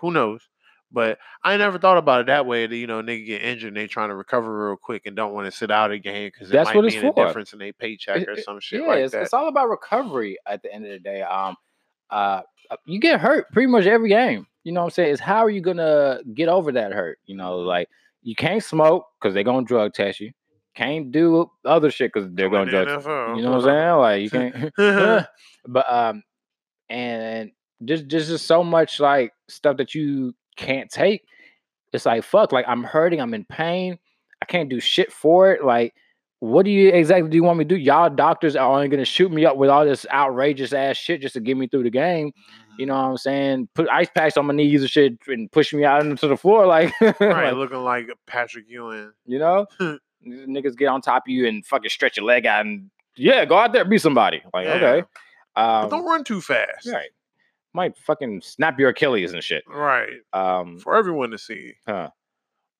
who knows? But I never thought about it that way. That you know, nigga get injured and they trying to recover real quick and don't want to sit out a game because That's might what it's for. difference in their paycheck It- or some shit yeah, like it's, it's all about recovery at the end of the day. Um, uh, uh, you get hurt pretty much every game. You know what I'm saying? Is how are you gonna get over that hurt? You know, like you can't smoke because they're gonna drug test you. Can't do other shit because they're gonna the drug. NFL. You know what I'm saying? Like you can't. but um, and just just just so much like stuff that you can't take. It's like fuck. Like I'm hurting. I'm in pain. I can't do shit for it. Like, what do you exactly do you want me to do? Y'all doctors are only gonna shoot me up with all this outrageous ass shit just to get me through the game. You know what I'm saying? Put ice packs on my knees and shit and push me out into the floor. Like, right, like, looking like Patrick Ewing. you know, niggas get on top of you and fucking stretch your leg out and yeah, go out there be somebody. Like, Yeah. okay, But um, don't run too fast. right, might fucking snap your Achilles and shit. Right. Um, For everyone to see. huh,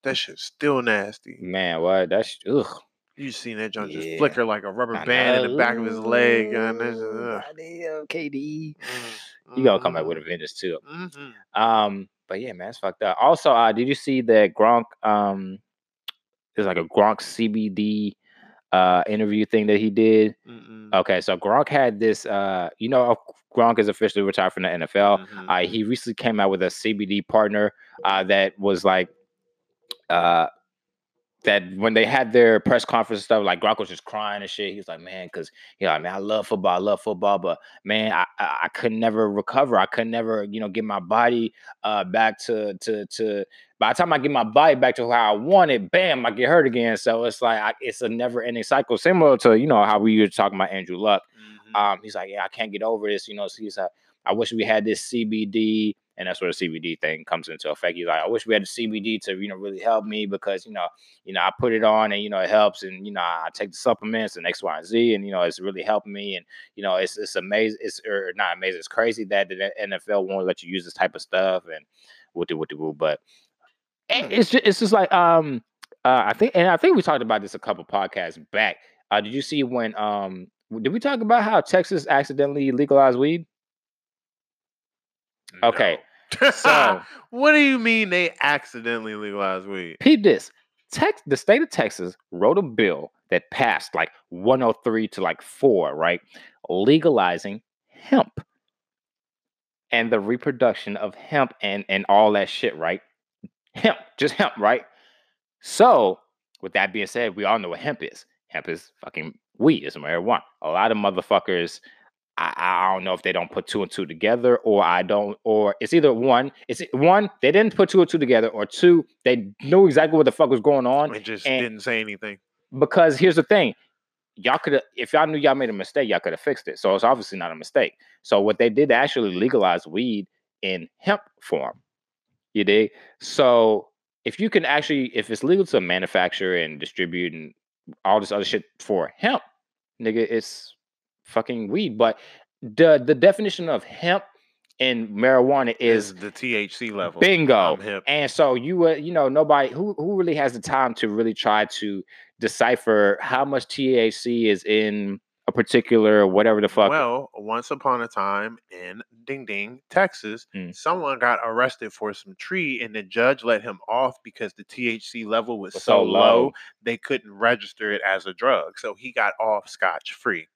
That shit's still nasty. man, what? That's ugh. You seen that junk Yeah. just flicker like a rubber band in the back of his leg. And that's ugh. Goddamn, KD. Mm, You gonna come back with a mhm, vengeance too. mhm. Um, but yeah, man, it's fucked up. Also, uh, did you see that Gronk? Um, there's like a Gronk CBD uh interview thing that he did. Mm-mm. Okay, so Gronk had this. Uh, you know, Gronk is officially retired from the NFL. Mhm. Uh, he recently came out with a CBD partner uh, that was like, uh, that when they had their press conference and stuff, like Gronk was just crying and shit. He was like, man, because you know, I mean, I love football, I love football, but man, I, I I could never recover. I could never, you know, get my body uh back to to to. By the time I get my body back to how I want it, bam, I get hurt again. So it's like I, it's a never ending cycle, similar to you know how we were talking about Andrew Luck. Mhm. Um, he's like, yeah, I can't get over this. You know, so he's like, I wish we had this CBD, and that's where the CBD thing comes into effect. He's like, I wish we had the CBD to, you know, really help me because, you know, you know, I put it on and you know it helps, and you know, I take the supplements and X, Y, and Z, and you know, it's really helping me, and you know, it's it's amazing. It's or not amazing. It's crazy that the NFL won't let you use this type of stuff, and what the what the woo, but it's just it's just like um uh, I think and I think we talked about this a couple podcasts back. Uh, did you see when um did we talk about how Texas accidentally legalized weed? Okay, No. So- what do you mean they accidentally legalized weed? Peep this. Tex the state of Texas wrote a bill that passed like 103 to like 4, right? Legalizing hemp and the reproduction of hemp and and all that shit, right? Hemp, just hemp, right? So, with that being said, we all know what hemp is. Hemp is fucking weed, it's marijuana. A lot of motherfuckers I, I don't know if they don't put two and two together, or I don't, or it's either one, it's one, they didn't put two and two together, or two, they knew exactly what the fuck was going on. It just and- didn't say anything. Because here's the thing, y'all could have, if y'all knew y'all made a mistake, y'all could have fixed it. So it's obviously not a mistake. So what they did, they actually legalized weed in hemp form. You dig? So if you can actually, if it's legal to manufacture and distribute and all this other shit for hemp, nigga, it's fucking weed. But the the definition of hemp and marijuana Is is the THC level? bingo. And so you uh, you know nobody who who really has the time to really try to decipher how much THC is in a particular whatever the fuck. Well, once upon a time in Ding Ding, Texas, Mm. someone got arrested for some tree, and the judge let him off because the THC level was, Was so, so low, low. they couldn't register it as a drug. So he got off scotch free.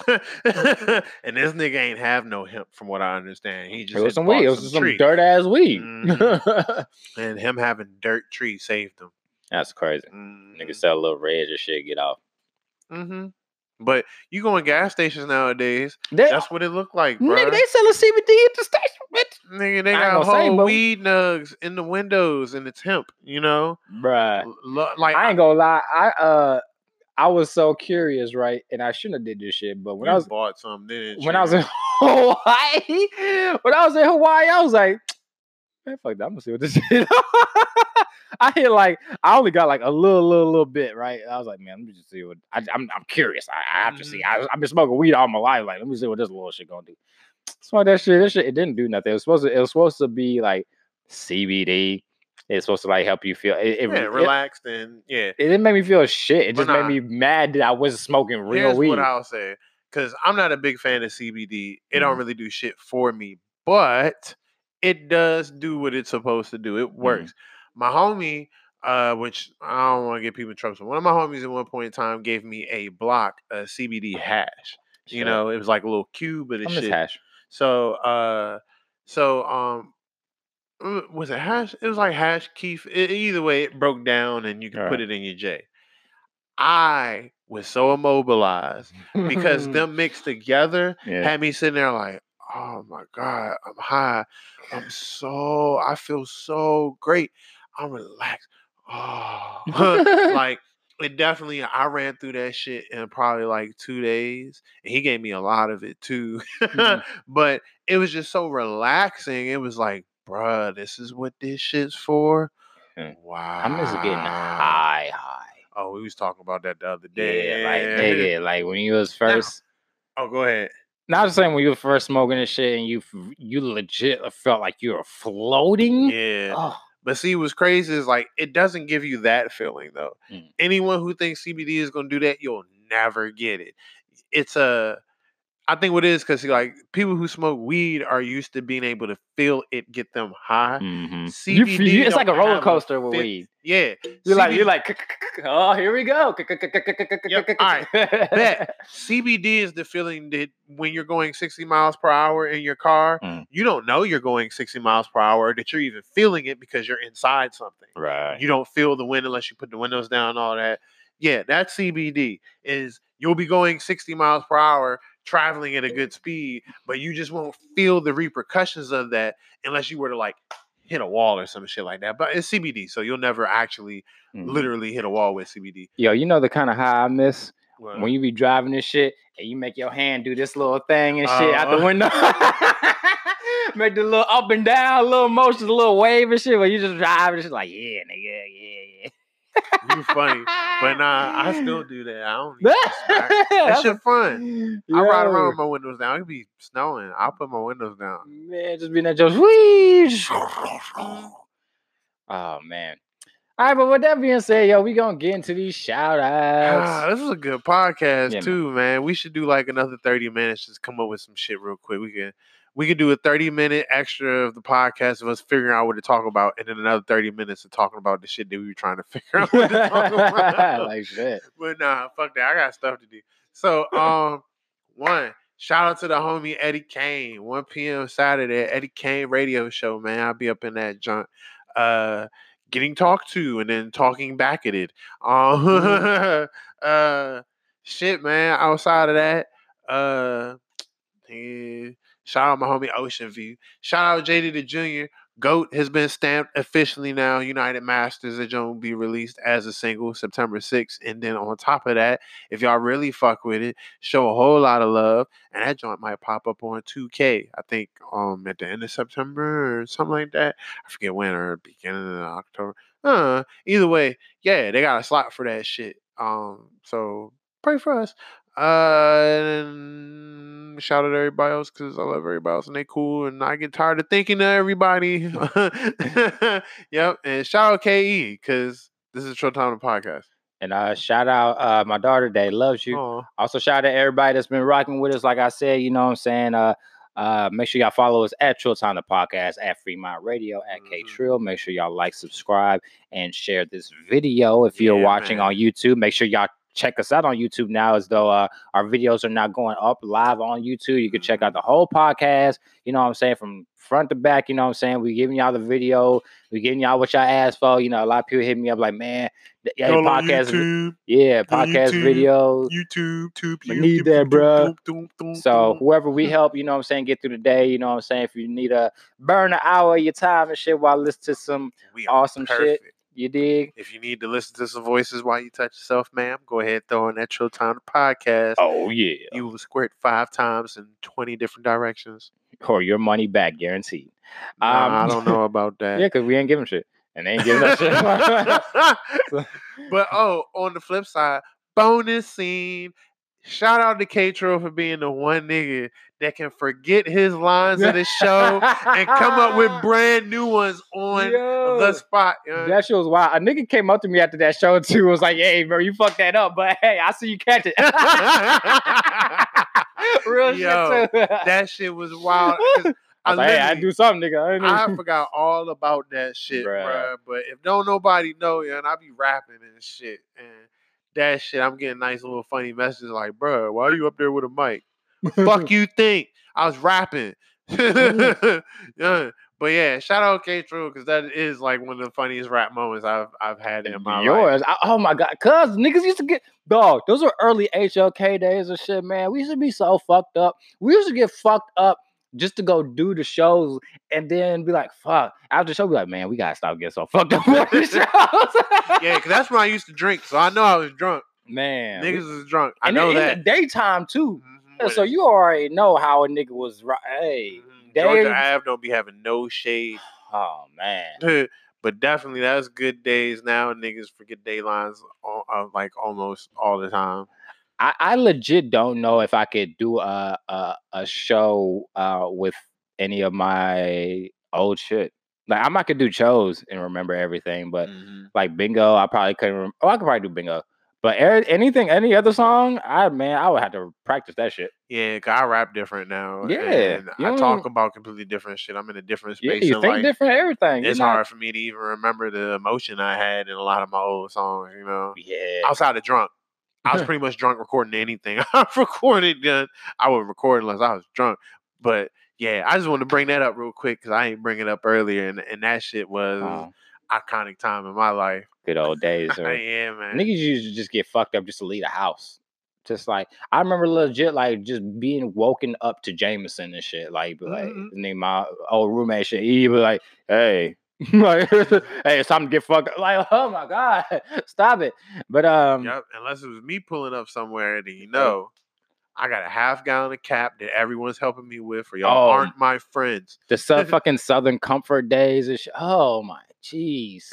and this nigga ain't have no hemp, from what I understand. He just it was some weed. It was just some dirt ass weed. Mhm. and him having dirt tree saved him. That's crazy. Mhm. Niggas sell a little red or shit, get off. Mm-hmm. But you go in gas stations nowadays, They, that's what it looked like, bro. nigga, they selling CBD at the station, bitch. Nigga, they got gonna say, whole weed nugs in the windows and it's hemp, you know? Bruh. L- like I ain't gonna lie. I uh I was so curious, right? And I shouldn't have did this shit, but when you I was bought some, didn't when you? I was in Hawaii, when I was in Hawaii, I was like, man, fuck that. I'm gonna see what this is. I hit like I only got like a little, little, little bit, right? I was like, man, let me just see what I, I'm. I'm curious. I, I have to see. Mm-hmm. I, I've been smoking weed all my life. Like, let me see what this little shit gonna do. Smoke that shit. That shit. It didn't do nothing. It was supposed to. It was supposed to be like CBD. It's supposed to like help you feel. It, it, yeah, it- relaxed and yeah. it didn't make me feel shit. It But just made me mad that I wasn't smoking real Here's weed. what I'll say. Cause I'm not a big fan of CBD. It don't Mhm. really do shit for me. But it does do what it's supposed to do. It Mm-hmm. works. My homie, uh, which I don't want to get people in trouble. So one of my homies at one point in time gave me a block, a CBD hash. You know, it was like a little cube of this shit. hash. So, uh, so um, was it hash? It was like hash keef. E- either way, it broke down and you could put it in your J. I was so immobilized because them mixed together yeah. had me sitting there like, oh my god, I'm high. I'm so I feel so great. I'm relaxed. Oh, like it definitely. I ran through that shit in probably like two days, and he gave me a lot of it too. Mhm. but it was just so relaxing. It was like, bruh, this is what this shit's for. Yeah. Wow. I'm just getting high, high. Oh, we was talking about that the other day. Yeah, like nigga, like when you was first. Oh, go ahead. Not just saying when you were first smoking this shit and you you legit felt like you were floating. Yeah. Oh, But see, what's crazy is like it doesn't give you that feeling though. Mm. Anyone who thinks CBD is gonna do that, you'll never get it. It's a I think what it is because like people who smoke weed are used to being able to feel it get them high. mhm. CBD you- it's like a roller coaster with fit- weed. Yeah. You're like you're like oh here we go. alright, bet. CBD is the feeling that when you're going 60 miles per hour in your car, Mm. you don't know you're going 60 miles per hour, that you're even feeling it because you're inside something. Right. You don't feel the wind unless you put the windows down and all that. Yeah, that CBD. Is you'll be going 60 miles per hour, traveling at a good speed, but you just won't feel the repercussions of that unless you were to like hit a wall or some shit like that. But it's CBD, so you'll never actually Mhm. literally hit a wall with CBD. Yo, you know the kind of high I miss Well, when you be driving this shit and you make your hand do this little thing and shit out Uh. the window. make the little up and down, little motions, a little wave and shit. But you just drive and it's like, yeah, nigga, yeah, yeah, you funny. But nah, I still do that. I don't need. That That's shit fun. I ride around with my windows down. It be snowing. I'll put my windows down. Man, just being that just. Oh man. All right, but with that being said, yo, we gonna get into these shout Ah, outs. this is a good podcast Yeah, man. too, man. We should do like another 30 minutes, just come up with some shit real quick. We can we could do a 30 minute extra of the podcast of us figuring out what to talk about, and then another 30 minutes of talking about the shit that we were trying to figure out what to talk about. like shit. but nah, fuck that. I got stuff to do. So um one, shout out to the homie Eddie Kane, 1 p.m. Saturday, Eddie Kane radio show, man. I'll be up in that junk. Uh getting talked to and then talking back at it. Um uh shit, man. Outside of that, uh eh, shout out my homie Ocean View. Shout out JD the Junior. Goat has been stamped officially now. United Masters going to be released as a single September 6th. And then on top of that, if y'all really fuck with it, show a whole lot of love. And that joint might pop up on 2K, I think um at the end of September or something like that. I forget when or beginning of October. Uh, either way, yeah, they got a slot for that shit. Um, so pray for us. Uh, and shout out to everybody else because I love everybody else and they cool. And I get tired of thinking of everybody. yep. And shout out KE because this is Trill Time the podcast. And uh shout out uh my daughter Day loves you. Aw. Also, shout out to everybody that's been rocking with us. Like I said, you know what I'm saying? Uh, uh, make sure y'all follow us at Trill Time the Podcast, at Fremont Radio, at K Mhm. Trill. Make sure y'all like, subscribe, and share this video. If you're Yeah, watching man. on YouTube, make sure y'all check us out on YouTube now as though uh, our videos are now going up live on YouTube. You can check out the whole podcast, you know what I'm saying, from front to back, you know what I'm saying? we giving y'all the video, we giving y'all what y'all asked for. You know, a lot of people hit me up like, man, yeah, Go podcast, YouTube, yeah, podcast YouTube. videos. YouTube, tube, I need that, doop, bruh. doop, doop, doop, So whoever we help, you know what I'm saying, get through the day, you know what I'm saying. If you need a burn an hour of your time and shit while listening to some we awesome shit. Perfect. you dig? If you need to listen to some voices while you touch yourself, ma'am, go ahead throw in that Trill Time podcast. Oh yeah. You will squirt five times in 20 different directions. Or your money back guaranteed. Nah, I Um, don't know about that. Yeah, because we ain't giving shit. And they ain't giving us shit. but oh, on the flip side, bonus scene. Shout out to K Tro for being the one nigga that can forget his lines of the show and come up with brand new ones on Yo, the spot. you know? That shit was wild. A nigga came up to me after that show too. Was like, "Hey, bro, you fucked that up, but hey, I see you catch it." Real Yo, shit too. that shit was wild. I was like, hey, I do something, nigga. I, I forgot all about that shit, bruh. But if don't nobody know, yeah, and I be rapping and shit, and that shit, I'm getting nice little funny messages like, bruh, why are you up there with a mic? Fuck you think I was rapping? yeah. But yeah, shout out K True because that is like one of the funniest rap moments I've I've had in my life. Yours. Oh my god, cuz niggas used to get dog. Those were early HLK days and shit, man. We used to be so fucked up. We used to get fucked up just to go do the shows and then be like, fuck. After the show, be like, man, we gotta stop getting so fucked up for the shows. Yeah, because that's when I used to drink, so I know I was drunk. man. we- Niggas was drunk. I know that. the daytime too. Mhm, So you already know how a nigga was right. Hey, mhm, Georgia Dave- Ave don't be having no shade. oh man. but definitely that's good days now. Niggas forget day lines all, uh, like almost all the time. I, I legit don't know if I could do a a, a show uh, with any of my old shit. Like I might could do shows and remember everything, but Mhm. like bingo, I probably couldn't. Rem- oh, I could probably do bingo, but er- anything, any other song, I man, I would have to practice that shit. Yeah, 'cause I rap different now. Yeah, I talk about completely different shit. I'm in a different space. Yeah, you think life. different, everything. It's not- hard for me to even remember the emotion I had in a lot of my old songs. You know, Yeah, outside of drunk. I was pretty much drunk recording anything I've recorded. Done. I would record unless I was drunk. But yeah, I just wanted to bring that up real quick because I ain't bring it up earlier, and, and that shit was Oh, iconic time in my life. good old days. or- yeah, man. Niggas used to just get fucked up just to leave the house. Just like I remember legit like just being woken up to Jameson and shit. Like, be like mm-hmm. nigga, my old roommate shit. He be like, hey. like, hey, it's time to get fucked. Like, oh my God, stop it. But um Yep. Unless it was me pulling up somewhere, then you know, I got a half gallon of cap that everyone's helping me with, or y'all Oh. aren't my friends. the su- fucking Southern Comfort days and shit. Oh my jeez.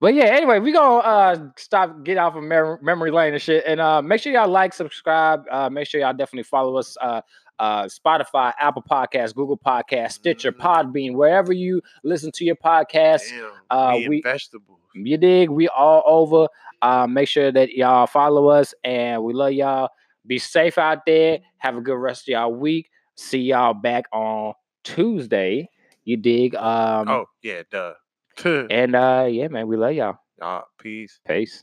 But yeah, anyway, we gonna uh stop get off of mer- memory lane and shit, and uh make sure y'all like, subscribe. Uh, make sure y'all definitely follow us. Uh, Spotify, Apple Podcasts, Google Podcasts, Stitcher, Mhm. Podbean, wherever you listen to your podcast. damn, uh, we- vegetables. You dig? We all over. Uh, make sure that y'all follow us, and we love y'all. Be safe out there. Have a good rest of y'all week. See y'all back on Tuesday. You dig? Um, oh yeah, duh. and uh, yeah, man, we love y'all. Y'all, peace. Peace.